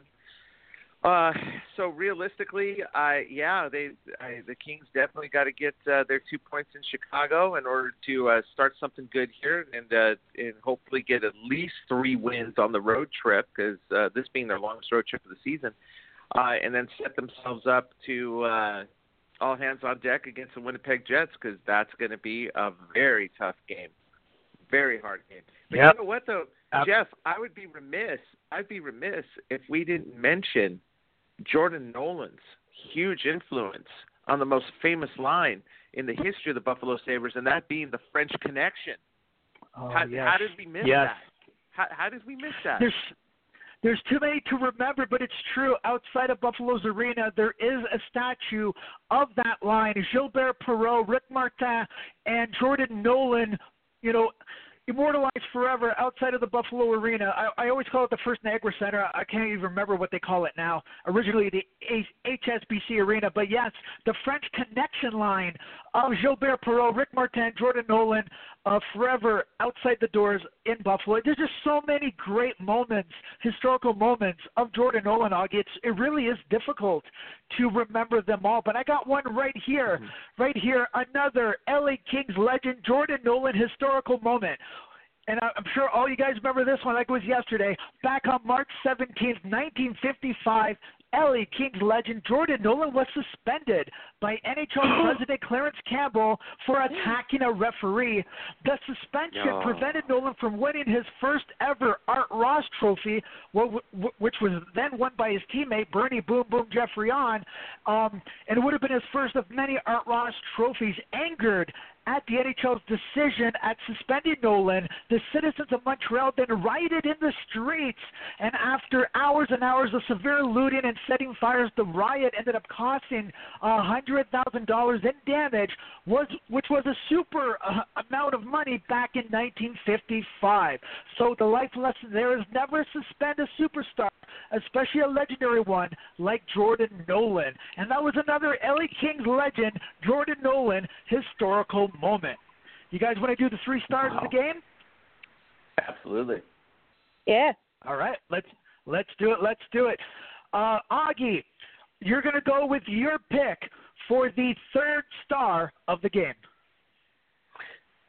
Uh, so realistically, I yeah, they I, the Kings definitely got to get uh, their two points in Chicago in order to uh, start something good here, and uh, and hopefully get at least three wins on the road trip, because uh, this being their longest road trip of the season, uh, and then set themselves up to uh, all hands on deck against the Winnipeg Jets, because that's going to be a very tough game, very hard game. But Yep. you know what though, Jeff, I would be remiss. I'd be remiss if we didn't mention Jordan Nolan's huge influence on the most famous line in the history of the Buffalo Sabres, and that being the French Connection. Oh, how, yes. how did we miss Yes. that? How, how did we miss that? There's there's too many to remember, but it's true. Outside of Buffalo's arena, there is a statue of that line. Gilbert Perreault, Rick Martin, and Jordan Nolan. You know, immortalized forever outside of the Buffalo arena. I, I always call it the First Niagara Center. I can't even remember what they call it now. Originally the HSBC arena, but yes, the French Connection line of Gilbert Perreault, Rick Martin, Jordan Nolan, uh, forever outside the doors in Buffalo. There's just so many great moments, historical moments of Jordan Nolan. It's, it really is difficult to remember them all, but I got one right here, right here. Another LA Kings legend, Jordan Nolan historical moment. And I- I'm sure all you guys remember this one like it was yesterday. Back on March 17th, 1955, LA Kings legend Jordan Nolan was suspended by NHL <gasps> President Clarence Campbell for attacking a referee. The suspension No. prevented Nolan from winning his first ever Art Ross trophy, wh- wh- which was then won by his teammate Bernie Boom Boom Geoffrion. Um, and it would have been his first of many Art Ross trophies. Angered at the NHL's decision at suspending Nolan, the citizens of Montreal then rioted in the streets. And after hours and hours of severe looting and setting fires, the riot ended up costing $100,000 in damage, was, which was a super uh, amount of money back in 1955. So the life lesson there is never suspend a superstar, especially a legendary one like Jordan Nolan. And that was another LA Kings legend, Jordan Nolan, historical moment. You guys want to do the three stars of the game? Absolutely. Yeah. All right, let's let's do it. Let's do it. Uh, Augie, you're going to go with your pick for the third star of the game.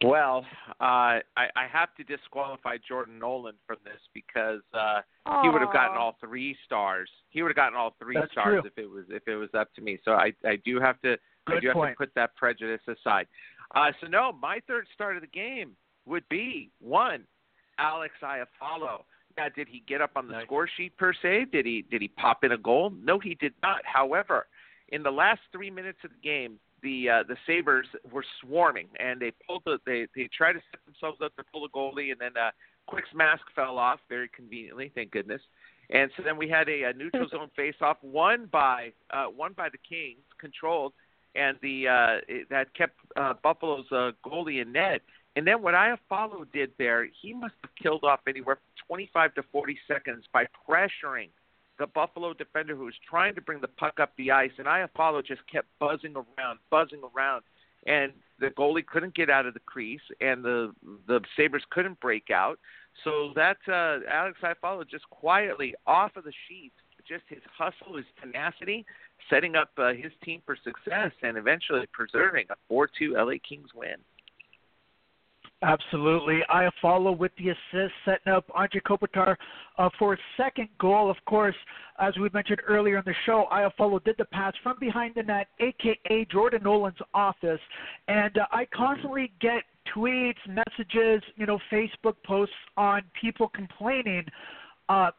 Well, uh, I, I have to disqualify Jordan Nolan from this because uh, he would have gotten all three stars. He would have gotten all three That's stars true. if it was if it was up to me. So I I do have to I Good do have to put that prejudice aside. Uh, so no, my third start of the game would be one, Alex Iafallo. Now, did he get up on the Nice. score sheet per se? Did he did he pop in a goal? No, he did not. However, in the last three minutes of the game, the uh, the Sabres were swarming, and they pulled the they they tried to set themselves up to pull a goalie, and then uh, Quick's mask fell off very conveniently, thank goodness. And so then we had a, a neutral <laughs> zone face-off won by uh, won by the Kings, controlled, and the uh, that kept uh, Buffalo's uh, goalie in net. And then what Iafallo did there, he must have killed off anywhere from 25 to 40 seconds by pressuring the Buffalo defender who was trying to bring the puck up the ice, and Iafallo just kept buzzing around, buzzing around, and the goalie couldn't get out of the crease, and the the Sabres couldn't break out. So that uh, Alex Iafallo just quietly off of the sheet, just his hustle, his tenacity, setting up uh, his team for success, and eventually preserving a 4-2 LA Kings win. Absolutely. I follow with the assist, setting up Andre Kopitar uh, for his second goal. Of course, as we mentioned earlier in the show, Iafallo did the pass from behind the net, aka Jordan Nolan's office, and uh, I constantly get tweets, messages, you know, Facebook posts on people complaining. Uh,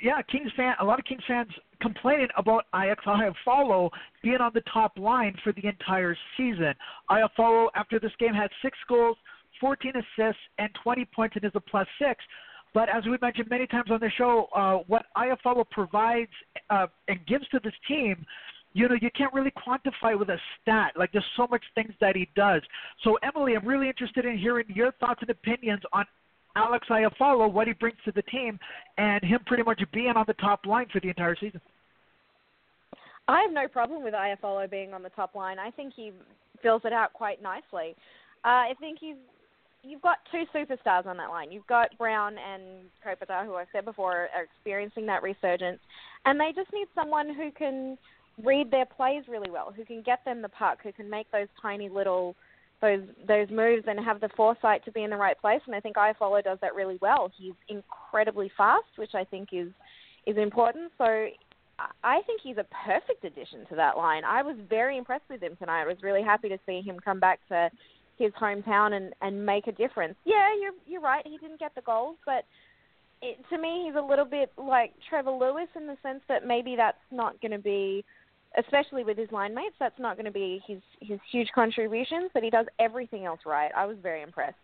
yeah, Kings fan, a lot of Kings fans complaining about Iafallo being on the top line for the entire season. Iafallo, after this game, had six goals, 14 assists, and 20 points, and is a plus six. But as we mentioned many times on the show, uh, what Iafallo provides uh, and gives to this team, you know, you can't really quantify with a stat. Like there's so much things that he does. So Emily, I'm really interested in hearing your thoughts and opinions on Alex Iafallo, what he brings to the team, and him pretty much being on the top line for the entire season. I have no problem with Iafallo being on the top line. I think he fills it out quite nicely. Uh, I think he's you've got two superstars on that line. You've got Brown and Kopitar, who I've said before are experiencing that resurgence, and they just need someone who can read their plays really well, who can get them the puck, who can make those tiny little those those moves and have the foresight to be in the right place. And I think Iafallo does that really well. He's incredibly fast, which I think is is important. So I think he's a perfect addition to that line. I was very impressed with him tonight. I was really happy to see him come back to his hometown and and make a difference. Yeah, you're you're right. He didn't get the goals, but it, to me, he's a little bit like Trevor Lewis in the sense that maybe that's not going to be, especially with his line mates, that's not going to be his his huge contributions. But he does everything else right. I was very impressed.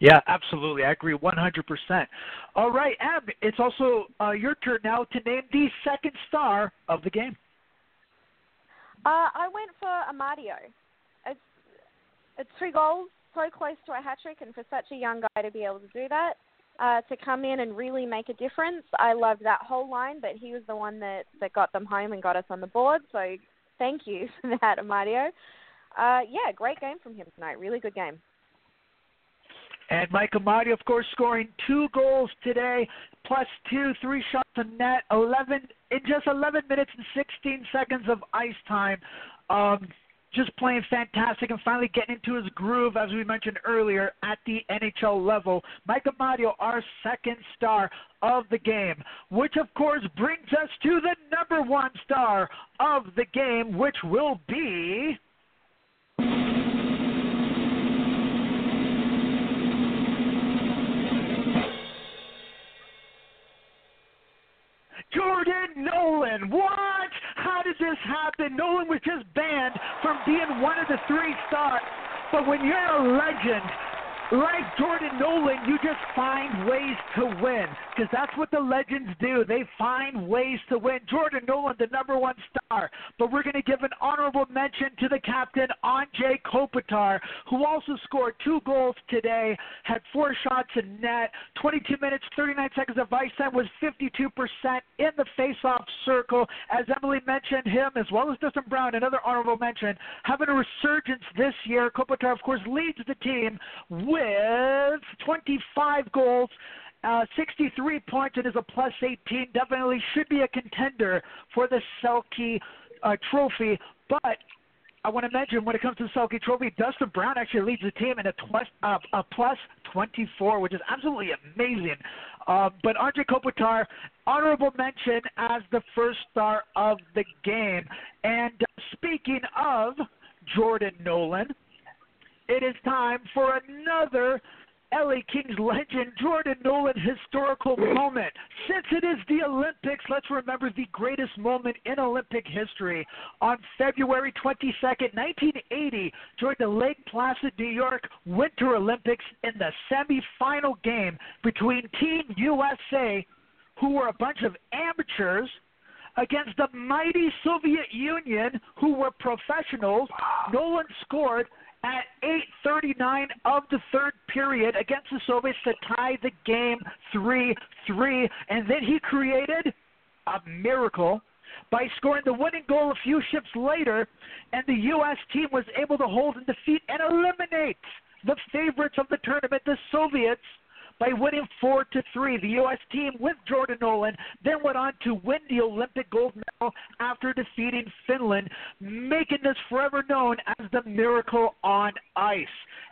Yeah, absolutely. I agree 100%. All right, Ab, it's also uh, your turn now to name the second star of the game. Uh, I went for Amadio. It's, it's three goals, so close to a hat trick, and for such a young guy to be able to do that, uh, to come in and really make a difference. I loved that whole line, but he was the one that, that got them home and got us on the board, so thank you <laughs> for that, Amadio. Uh, yeah, great game from him tonight. Really good game. And Mike Amadio, of course, scoring two goals today, plus two, three shots on net, 11 in just 11 minutes and 16 seconds of ice time. Um, just playing fantastic and finally getting into his groove, as we mentioned earlier, at the NHL level. Mike Amadio, our second star of the game, which of course brings us to the number one star of the game, which will be. Jordan Nolan. What? How did this happen? Nolan was just banned from being one of the three stars. But when you're a legend, like Jordan Nolan, you just find ways to win because that's what the legends do. They find ways to win. Jordan Nolan, the number one star, but we're going to give an honorable mention to the captain, Anze Kopitar, who also scored two goals today, had four shots in net, 22 minutes, 39 seconds of ice time, was 52% in the face-off circle. As Emily mentioned, him as well as Dustin Brown, another honorable mention, having a resurgence this year. Kopitar, of course, leads the team with 25 goals. Uh, 63 points and is a plus 18. Definitely should be a contender for the Selke uh, trophy. But I want to mention when it comes to the Selke Trophy, Dustin Brown actually leads the team in a, plus, uh, a plus 24, which is absolutely amazing. Uh, but Anze Kopitar, honorable mention as the first star of the game. And uh, speaking of Jordan Nolan, it is time for another LA Kings legend Jordan Nolan historical moment. Since it is the Olympics, let's remember the greatest moment in Olympic history. On February 22nd, 1980, during the Lake Placid, New York Winter Olympics in the semifinal game between Team USA, who were a bunch of amateurs, against the mighty Soviet Union, who were professionals. Nolan scored at 8:39 of the third period against the Soviets to tie the game 3-3, and then he created a miracle by scoring the winning goal a few shifts later, and the U.S. team was able to hold and defeat and eliminate the favorites of the tournament, the Soviets, by winning four to three. The U.S. team with Jordan Nolan then went on to win the Olympic gold medal after defeating Finland, making this forever known as the miracle on ice.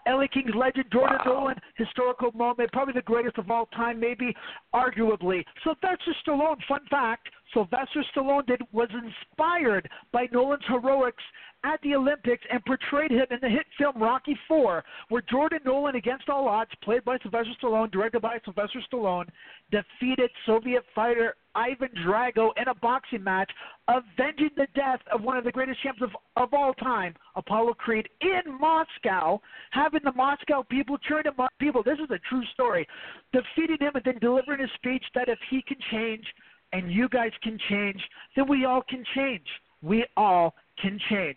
LA Kings legend Jordan wow. Nolan, historical moment, probably the greatest of all time, maybe arguably. Sylvester Stallone, fun fact, Sylvester Stallone did, was inspired by Nolan's heroics at the Olympics and portrayed him in the hit film Rocky IV, where Jordan Nolan, against all odds, played by Sylvester Stallone, directed by Sylvester Stallone, defeated Soviet fighter Ivan Drago in a boxing match, avenging the death of one of the greatest champions of, of all time, Apollo Creed, in Moscow, having the Moscow people cheering. People, this is a true story. Defeating him and then delivering a speech that if he can change and you guys can change, then we all can change. We all can change.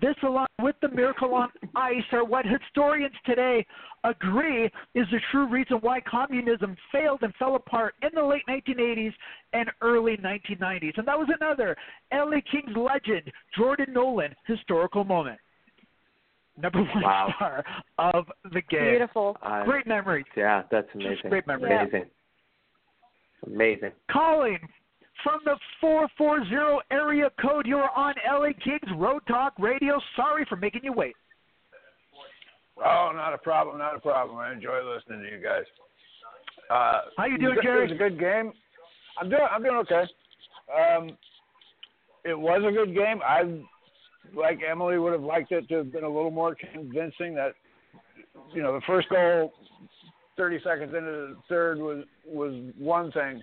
This, along with the miracle on ice, are what historians today agree is the true reason why communism failed and fell apart in the late 1980s and early 1990s. And that was another LA Kings legend, Jordan Nolan, historical moment. number one Wow. star of the game. Beautiful. Uh, Great memories. Yeah, that's Just amazing. great memories. Yeah. Amazing. Amazing. From the 440 area code, you're on LA Kings Road Talk Radio. Sorry for making you wait. Oh, not a problem, not a problem. I enjoy listening to you guys. Uh, How you doing, Jerry? It was a good game. I'm doing, I'm doing okay. Um, it was a good game. I, like Emily, would have liked it to have been a little more convincing. That, you know, the first goal, 30 seconds into the third was was one thing.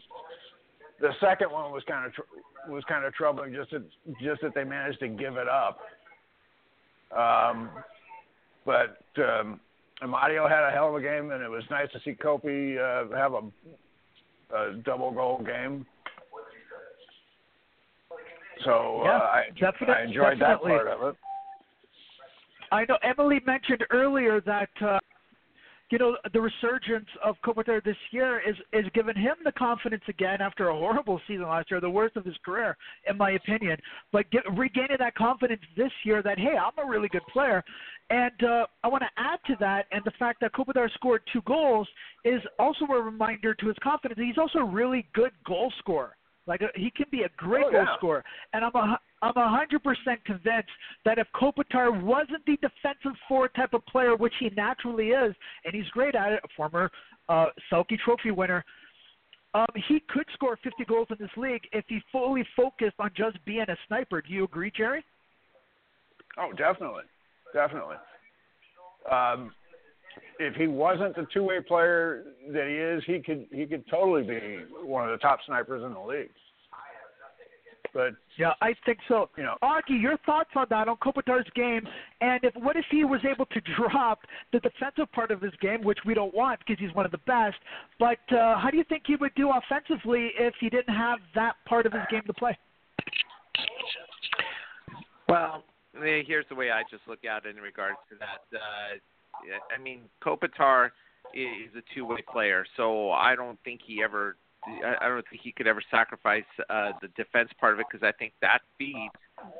The second one was kind of tr- was kind of troubling. Just that just that they managed to give it up. Um, but um, Amadio had a hell of a game, and it was nice to see Kopi uh, have a, a double goal game. So Yeah, uh, I, I enjoyed that part of it. I know Emily mentioned earlier that uh, you know the resurgence of Kopitar this year is is giving him the confidence again after a horrible season last year, the worst of his career, in my opinion. But get, regaining that confidence this year that hey, I'm a really good player, and uh, I want to add to that, and the fact that Kopitar scored two goals is also a reminder to his confidence. He's also a really good goal scorer. Like uh, he can be a great Oh, goal yeah. scorer, and I'm a I'm a hundred percent convinced that if Kopitar wasn't the defensive forward type of player, which he naturally is, and he's great at it, a former uh, Selke Trophy winner, um, he could score 50 goals in this league if he fully focused on just being a sniper. Do you agree, Jerry? Oh, definitely, definitely. Um, if he wasn't the two-way player that he is, he could he could totally be one of the top snipers in the league. But Yeah, I think so. you know, Augie, your thoughts on that on Kopitar's game, and if what if he was able to <laughs> drop the defensive part of his game, which we don't want because he's one of the best. But uh, how do you think he would do offensively if he didn't have that part of his game to play? Well, here's the way I just look at it in regards to that. Uh, I mean, Kopitar is a two-way player, so I don't think he ever. I I don't think he could ever sacrifice uh, the defense part of it because I think that feeds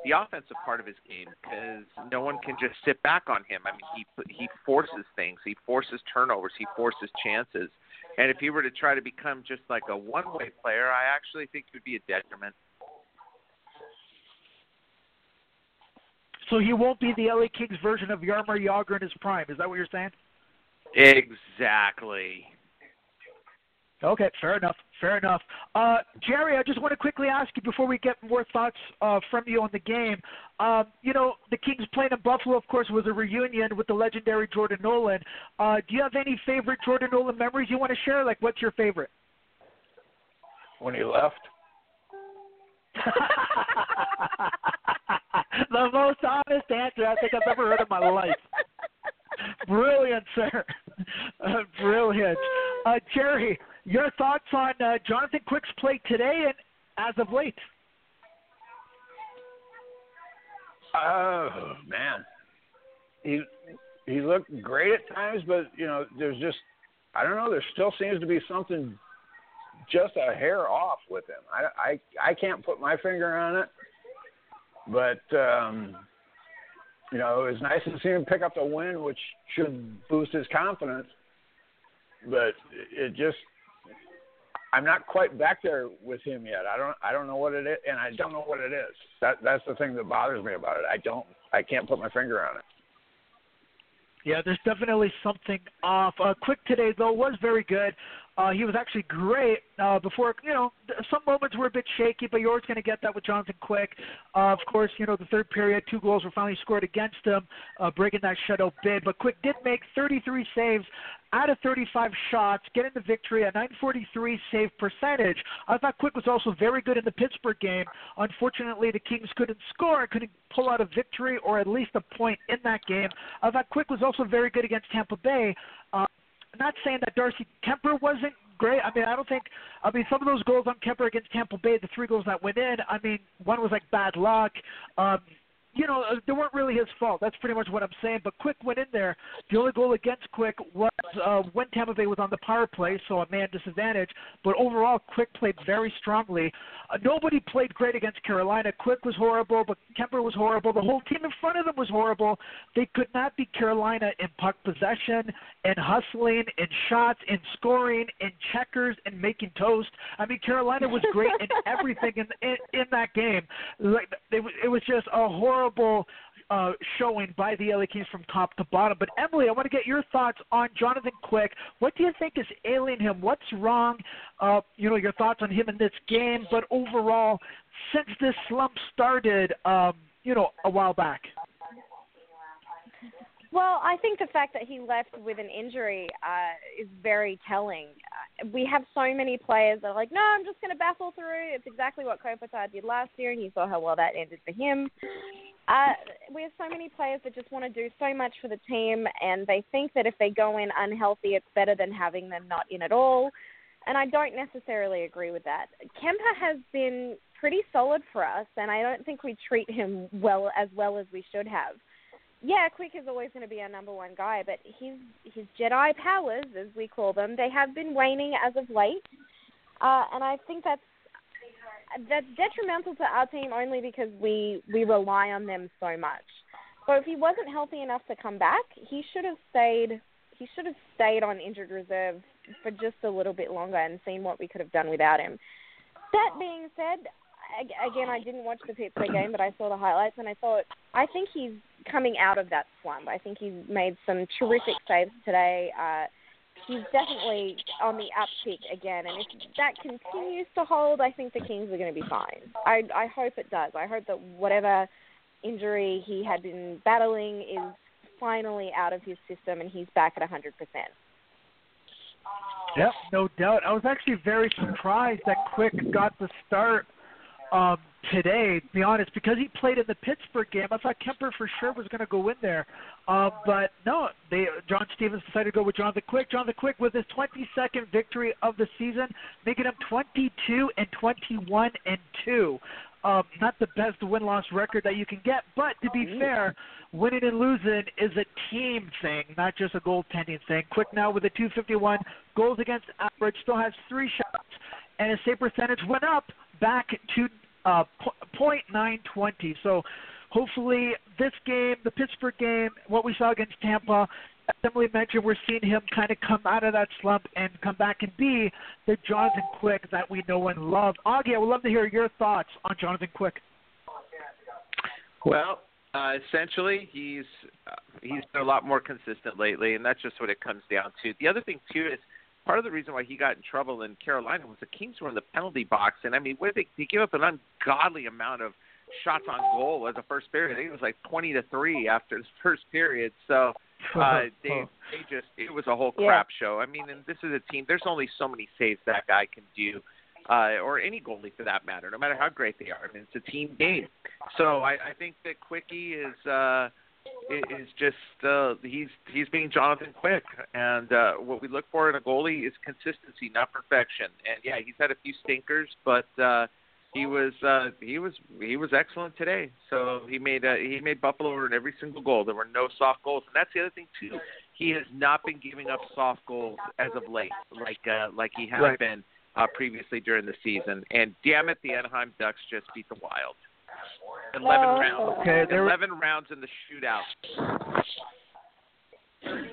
the offensive part of his game because no one can just sit back on him. I mean, he he forces things, he forces turnovers, he forces chances, and if he were to try to become just like a one-way player, I actually think it would be a detriment. So he won't be the LA Kings version of Jaromir Jagr in his prime. Is that what you're saying? Exactly. Okay, fair enough. Fair enough. Uh, Jerry, I just want to quickly ask you before we get more thoughts uh, from you on the game. Um, you know, the Kings playing in Buffalo, of course, was a reunion with the legendary Jordan Nolan. Uh, do you have any favorite Jordan Nolan memories you want to share? Like, what's your favorite? when he left, <laughs> the most honest answer I think I've ever heard in my life. Brilliant, sir. <laughs> Uh, brilliant. Uh, Jerry, your thoughts on uh, Jonathan Quick's play today and as of late? oh man, he he looked great at times, but you know, there's just I don't know. There still seems to be something just a hair off with him. I I I can't put my finger on it, but um, you know, it was nice to see him pick up the win, which should boost his confidence. But it just I'm not quite back there with him yet. I don't I don't know what it is, and I don't know what it is. That that's the thing that bothers me about it. I don't I can't put my finger on it. Yeah, there's definitely something off. Uh, Quick today though was very good. Uh, he was actually great. Uh, before you know, some moments were a bit shaky, but you're always going to get that with Jonathan Quick. Uh, of course, you know the third period, two goals were finally scored against him, uh, breaking that shutout bid. But Quick did make 33 saves out of 35 shots, getting the victory, a 943 save percentage. I thought Quick was also very good in the Pittsburgh game. Unfortunately, the Kings couldn't score, couldn't pull out a victory or at least a point in that game. I thought Quick was also very good against Tampa Bay. Uh, not saying that Darcy Kuemper wasn't great. I mean, I don't think. I mean, some of those goals on Kuemper against Tampa Bay, the three goals that went in. I mean, one was like bad luck. Um, you know, uh, they weren't really his fault. That's pretty much what I'm saying. But Quick went in there. The only goal against Quick was uh, when Tampa Bay was on the power play, so a man disadvantage. But overall, Quick played very strongly. Uh, nobody played great against Carolina. Quick was horrible, but Kuemper was horrible. The whole team in front of them was horrible. They could not beat Carolina in puck possession, in hustling, in shots, in scoring, in checkers, and making toast. I mean, Carolina was great in <laughs> everything in, in in that game. Like it, was- it was just a horrible uh, showing by the LA Kings from top to bottom. But Emily, I want to get your thoughts on Jonathan Quick. What do you think is ailing him? What's wrong? Uh, you know, your thoughts on him in this game, but overall, since this slump started, um, you know, a while back. Well, I think the fact that he left with an injury uh, is very telling. Uh, we have so many players that are like, no, I'm just going to battle through. It's exactly what Kopitar did last year, and you saw how well that ended for him. Uh, we have so many players that just want to do so much for the team, and they think that if they go in unhealthy, it's better than having them not in at all. And I don't necessarily agree with that. Kuemper has been pretty solid for us, and I don't think we treat him well as well as we should have yeah, Quick is always going to be our number one guy, but his his Jedi powers, as we call them, they have been waning as of late, uh, and I think that's that's detrimental to our team only because we we rely on them so much. So if he wasn't healthy enough to come back, he should have stayed. He should have stayed on injured reserve for just a little bit longer and seen what we could have done without him. That being said, again, I didn't watch the Pittsburgh game, but I saw the highlights and I thought I think he's coming out of that slump. I think he's made some terrific saves today. Uh, he's definitely on the uptick again, and if that continues to hold, I think the Kings are going to be fine. I I hope it does. I hope that whatever injury he had been battling is finally out of his system and he's back at 100%. Yep, no doubt. I was actually very surprised that Quick got the start um, today. To be honest, because he played in the Pittsburgh game, I thought Kuemper for sure was going to go in there. Uh, but no, they John Stevens decided to go with Jonathan Quick. Jonathan Quick with his 22nd victory of the season, making him 22 and 21 and two. Um, not the best win-loss record that you can get, but to be fair, winning and losing is a team thing, not just a goaltending thing. Quick now with a 251 goals against average, still has three shots, and his save percentage went up back to uh, po- .920. So hopefully this game, the Pittsburgh game, what we saw against Tampa, as Emily mentioned, we're seeing him kind of come out of that slump and come back and be the Jonathan Quick that we know and love. Augie, I would love to hear your thoughts on Jonathan Quick. Well, uh, essentially, he's uh, he's been a lot more consistent lately, and that's just what it comes down to. The other thing too is part of the reason why he got in trouble in Carolina was the Kings were in the penalty box, and I mean, what they they give up an ungodly amount of shots on goal as a first period. I think it was like twenty to three after the <laughs> first period. So uh, <laughs> they they just it was a whole Yeah. crap show. I mean, and this is a team. There's only so many saves that guy can do, uh, or any goalie for that matter. No matter how great they are, I mean, it's a team game. So I, I think that Quickie is uh, is just uh, he's he's being Jonathan Quick, and uh, what we look for in a goalie is consistency, not perfection. And yeah, he's had a few stinkers, but. uh he was uh he was he was excellent today. So he made uh, he made Buffalo earn every single goal. There were no soft goals, and that's the other thing too. He has not been giving up soft goals as of late, like uh, like he had Right. been uh, previously during the season. And damn it, the Anaheim Ducks just beat the Wild. Eleven Oh. rounds. Okay, there- Eleven rounds in the shootout.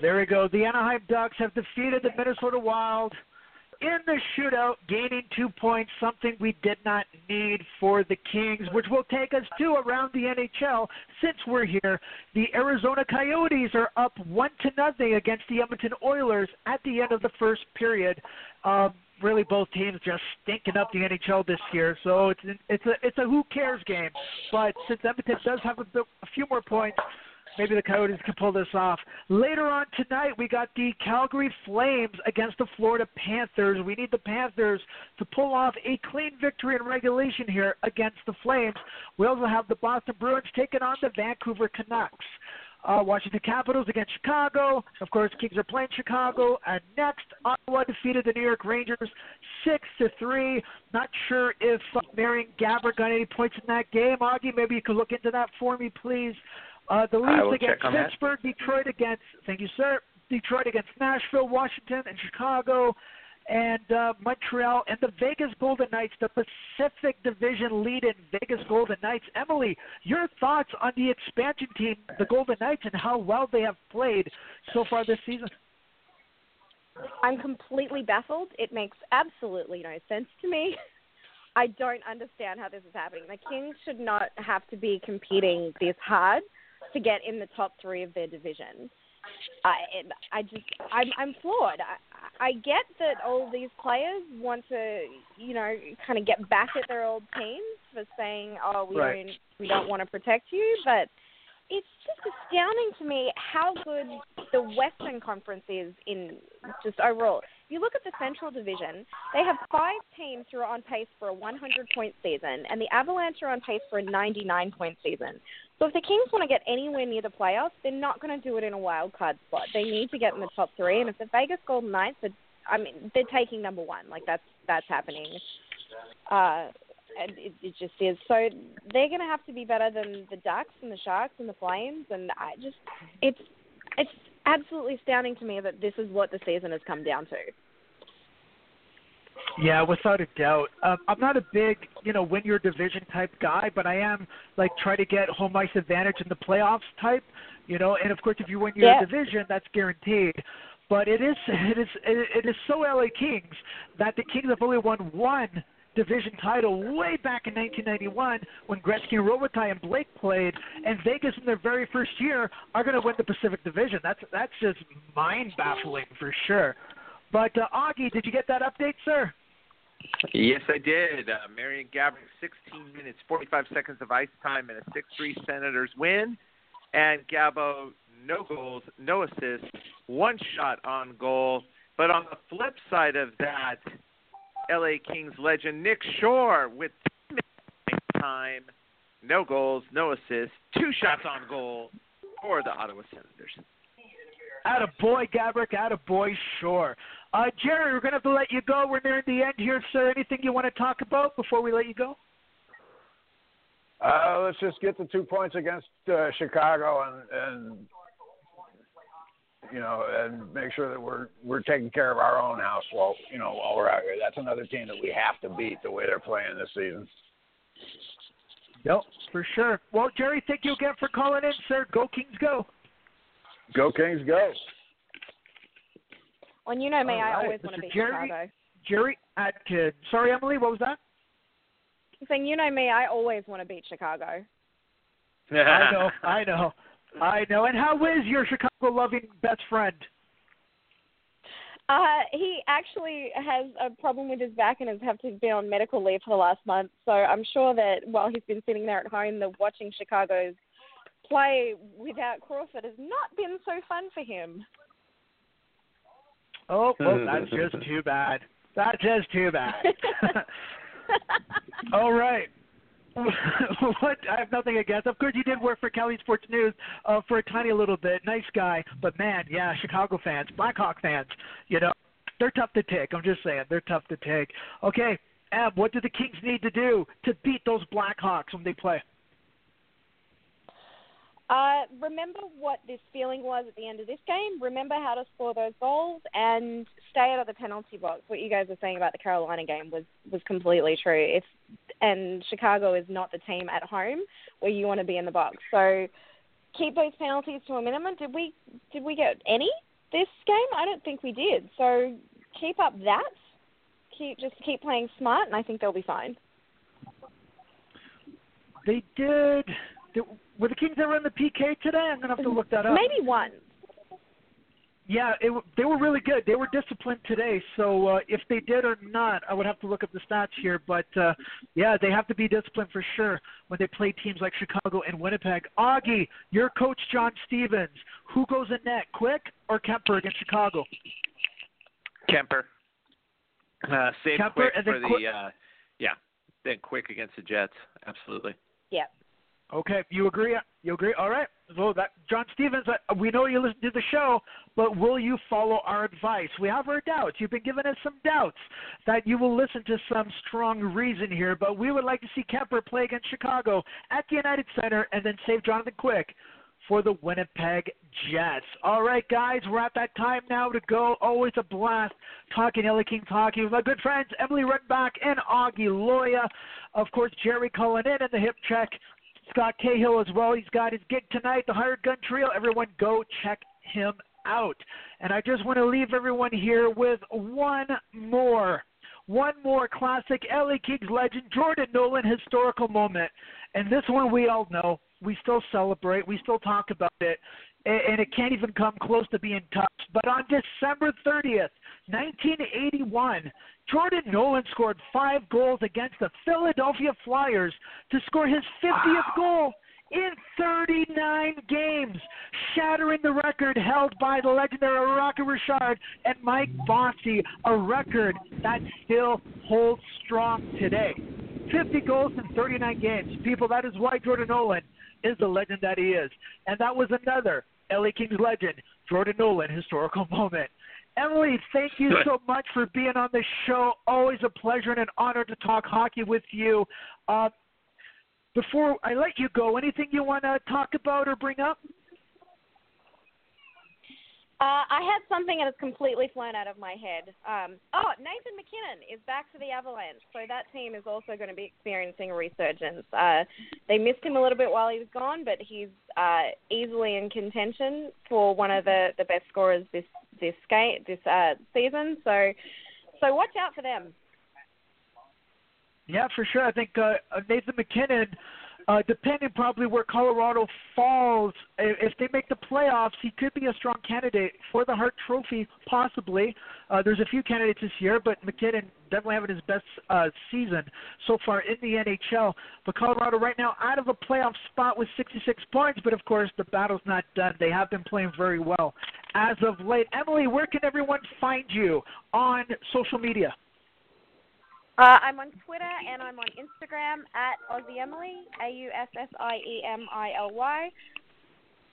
There we go. The Anaheim Ducks have defeated the Minnesota Wild in the shootout, gaining two points, something we did not need for the Kings, which will take us to around the NHL. Since we're here, the Arizona Coyotes are up one to nothing against the Edmonton Oilers at the end of the first period. Um, really, both teams just stinking up the NHL this year, so it's it's a it's a who cares game. But since Edmonton does have a, a few more points, maybe the Coyotes can pull this off. Later on tonight, we got the Calgary Flames against the Florida Panthers. We need the Panthers to pull off a clean victory in regulation here against the Flames. We also have the Boston Bruins taking on the Vancouver Canucks. Uh, Washington Capitals against Chicago. Of course, Kings are playing Chicago. And next, Ottawa defeated the New York Rangers six to three. Not sure if uh, Marian Gaborik got any points in that game. Augie, maybe you could look into that for me, please. Uh, the I Leafs against check on that. Pittsburgh, Detroit against. Thank you, sir. Detroit against Nashville, Washington, and Chicago and uh, Montreal and the Vegas Golden Knights, the Pacific Division lead in Vegas Golden Knights. Emily, your thoughts on the expansion team, the Golden Knights, and how well they have played so far this season? I'm completely baffled. It makes absolutely no sense to me. I don't understand how this is happening. The Kings should not have to be competing this hard to get in the top three of their division. I I just I'm I'm floored. I, I get that all these players want to you know kind of get back at their old teams for saying oh we Right. don't we don't want to protect you, but it's just astounding to me how good the Western Conference is in just overall. If you look at the Central Division, they have five teams who are on pace for a 100 point season, and the Avalanche are on pace for a 99 point season. So if the Kings want to get anywhere near the playoffs, they're not going to do it in a wild card spot. They need to get in the top three, and if the Vegas Golden Knights are, I mean, they're taking number one. Like that's that's happening. Uh, and it, it just is. So they're going to have to be better than the Ducks and the Sharks and the Flames. And I just, it's, it's absolutely astounding to me that this is what the season has come down to. Yeah, without a doubt. Um, I'm not a big, you know, win your division type guy, but I am like try to get home ice advantage in the playoffs type, you know. And of course, if you win your Yeah. division, that's guaranteed. But it is, <laughs> it is, it is so LA Kings that the Kings have only won one division title way back in 1991 when Gretzky and Robitaille and Blake played, and Vegas in their very first year are going to win the Pacific Division. That's that's just mind baffling for sure. But uh, Augie, did you get that update, sir? Yes, I did. Uh, Marian Gaborik, 16 minutes, 45 seconds of ice time, and a 6-3 Senators win. And Gabo, no goals, no assists, one shot on goal. But on the flip side of that, LA Kings legend Nick Shore with 10 minutes of ice time, no goals, no assists, two shots on goal for the Ottawa Senators. Out of boy, Gaborik. Out of boy, Shore. Uh, Jerry, we're going to have to let you go. We're nearing the end here, sir. Anything you want to talk about before we let you go? Uh, let's just get the two points against uh, Chicago and and you know and make sure that we're we're taking care of our own house while you know while we're out here. That's another team that we have to beat the way they're playing this season. Yep, for sure. Well, Jerry, thank you again for calling in, sir. Go Kings, go. Go Kings, go! Well, you know me, All I right, always want to Mr. beat Jerry- Chicago. Jerry Atkin. Sorry, Emily, what was that? I'm saying, you know me, I always want to beat Chicago. I know, I know, I know. And how is your Chicago-loving best friend? Uh, he actually has a problem with his back and has had to be on medical leave for the last month. So I'm sure that while he's been sitting there at home, the watching Chicago's play without Crawford has not been so fun for him. Oh, <laughs> well, that's just too bad. That's just too bad. <laughs> <laughs> All right. <laughs> what I have nothing against. Of course, you did work for Cali Sports News uh, for a tiny little bit. Nice guy, but man, yeah, Chicago fans, Blackhawk fans, you know, they're tough to take. I'm just saying, they're tough to take. Okay, Ab, what do the Kings need to do to beat those Blackhawks when they play? Uh, remember what this feeling was at the end of this game. Remember how to score those goals and stay out of the penalty box. What you guys were saying about the Carolina game was was completely true. If and Chicago is not the team at home where you want to be in the box. So keep those penalties to a minimum. Did we did we get any this game? I don't think we did. So keep up that. Keep just keep playing smart, and I think they'll be fine. They did. were the Kings ever in the PK today? I'm gonna have to look that up. Maybe one. Yeah, it, they were really good. They were disciplined today. So uh, if they did or not, I would have to look up the stats here. But uh, yeah, they have to be disciplined for sure when they play teams like Chicago and Winnipeg. Augie, your coach John Stevens, who goes in net, Quick or Kuemper against Chicago? Kuemper. Uh, save Kuemper quick and for the Quick- uh, yeah, then quick against the Jets. Absolutely. Yeah. Okay, you agree? You agree? All right. So that John Stevens, uh, we know you listen to the show, but will you follow our advice? We have our doubts. You've been giving us some doubts that you will listen to some strong reason here, but we would like to see Kuemper play against Chicago at the United Center and then save Jonathan Quick for the Winnipeg Jets. All right, guys, we're at that time now to go. Always a blast talking LA Kings hockey with my good friends Emily Redenbach and Augie Loya. Of course, Jerry calling in and the hip check. Scott Cahill as well. He's got his gig tonight, the Hired Gun Trio. Everyone go check him out. And I just want to leave everyone here with one more, one more classic LA Kings legend, Jordan Nolan historical moment. And this one we all know. We still celebrate. We still talk about it. And it can't even come close to being touched. But on December 30th, 1981, Jordan Nolan scored five goals against the Philadelphia Flyers to score his 50th wow. goal in 39 games, shattering the record held by the legendary Rocket Richard and Mike Bossy, a record that still holds strong today. 50 goals in 39 games. People, that is why Jordan Nolan is the legend that he is. And that was another LA Kings legend, Jordan Nolan historical <laughs> moment. Emily, thank you so much for being on the show. Always a pleasure and an honor to talk hockey with you. Uh, before I let you go, anything you want to talk about or bring up? Uh, I had something that has completely flown out of my head. Um, oh, Nathan MacKinnon is back for the Avalanche, so that team is also going to be experiencing a resurgence. Uh, they missed him a little bit while he was gone, but he's uh, easily in contention for one of the, the best scorers this this game this uh, season. So, so watch out for them. Yeah, for sure. I think uh, Nathan MacKinnon uh, depending probably where Colorado falls, if they make the playoffs, he could be a strong candidate for the Hart Trophy, possibly. Uh, there's a few candidates this year, but MacKinnon definitely having his best uh, season so far in the NHL. But Colorado right now out of a playoff spot with 66 points, but of course the battle's not done. They have been playing very well as of late. Emily, where can everyone find you on social media? Uh, I'm on Twitter and I'm on Instagram at Aussie Emily, A U S S I E M I L Y.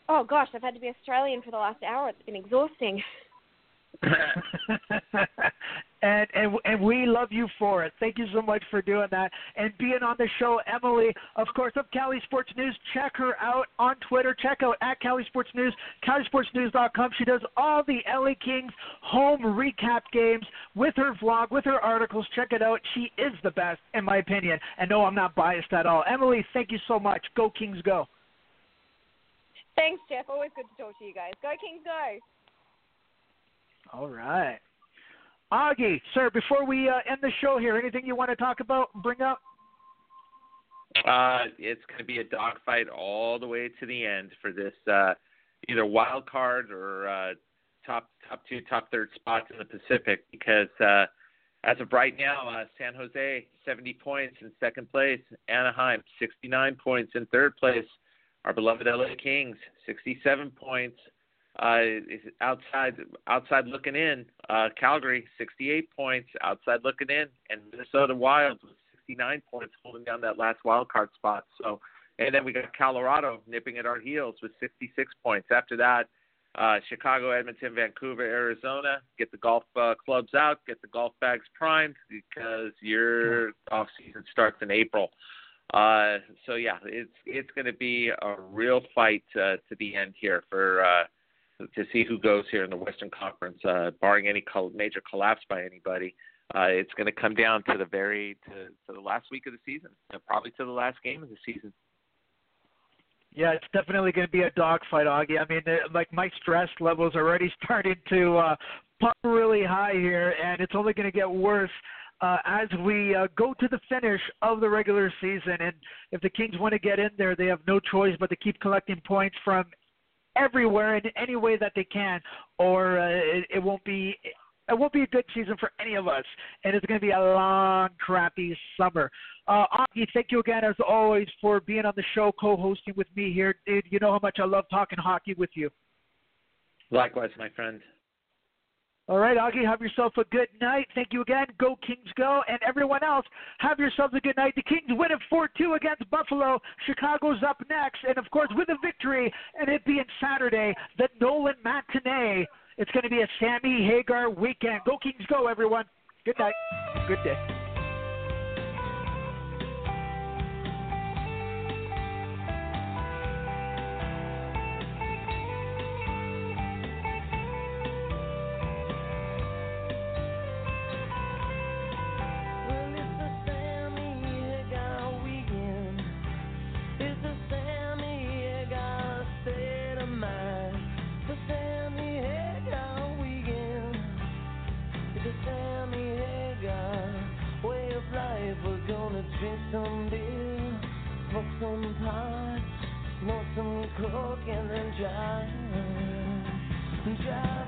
Oh gosh, I've had to be Australian for the last hour. It's been exhausting. <laughs> and and and we love you for it. Thank you so much for doing that and being on the show, Emily. Of course, of Cali Sports News. Check her out on Twitter. Check out at Cali Sports News, CaliSportsNews.com. She does all the LA Kings home recap games with her vlog, with her articles. Check it out. She is the best, in my opinion. And no, I'm not biased at all. Emily, thank you so much. Go Kings, go. Thanks, Jeff. Always good to talk to you guys. Go Kings, go. All right. Augie, sir, before we uh, end the show here, anything you want to talk about, bring up? Uh, it's going to be a dogfight all the way to the end for this uh, either wild card or uh, top top two, top third spots in the Pacific because uh, as of right now, uh, San Jose 70 points in second place, Anaheim 69 points in third place, our beloved LA Kings 67 points uh, outside outside looking in, uh, Calgary 68 points outside looking in, and Minnesota Wild with 69 points holding down that last wild card spot. So, and then we got Colorado nipping at our heels with 66 points. After that, uh, Chicago, Edmonton, Vancouver, Arizona. Get the golf uh, clubs out, get the golf bags primed because your off season starts in April. Uh, so yeah, it's it's going to be a real fight uh, to the end here for. Uh, to see who goes here in the Western Conference, uh, barring any major collapse by anybody. Uh, it's going to come down to the very to, to the last week of the season, uh, probably to the last game of the season. Yeah, it's definitely going to be a dogfight, Augie. I mean, like my stress levels already <laughs> starting to uh, pump really high here, and it's only going to get worse uh, as we uh, go to the finish of the regular season. And if the Kings want to get in there, they have no choice but to keep collecting points from everywhere in any way that they can, or uh, it, it won't be it won't be a good season for any of us, and it's going to be a long, crappy summer. Uh, Augie, thank you again, as always, for being on the show, co-hosting with me here. Dude, you know how much I love talking hockey with you. Likewise, my friend. All right, Augie, have yourself a good night. Thank you again. Go Kings, go. And everyone else, have yourselves a good night. The Kings win it 4 2 against Buffalo. Chicago's up next. And of course, with a victory, and it being Saturday, the Nolan matinee, it's going to be a Sammy Hagar weekend. Go Kings, go, everyone. Good night. Good day. Some beer, smoke some pot, smoke some coke, and then drive. Drive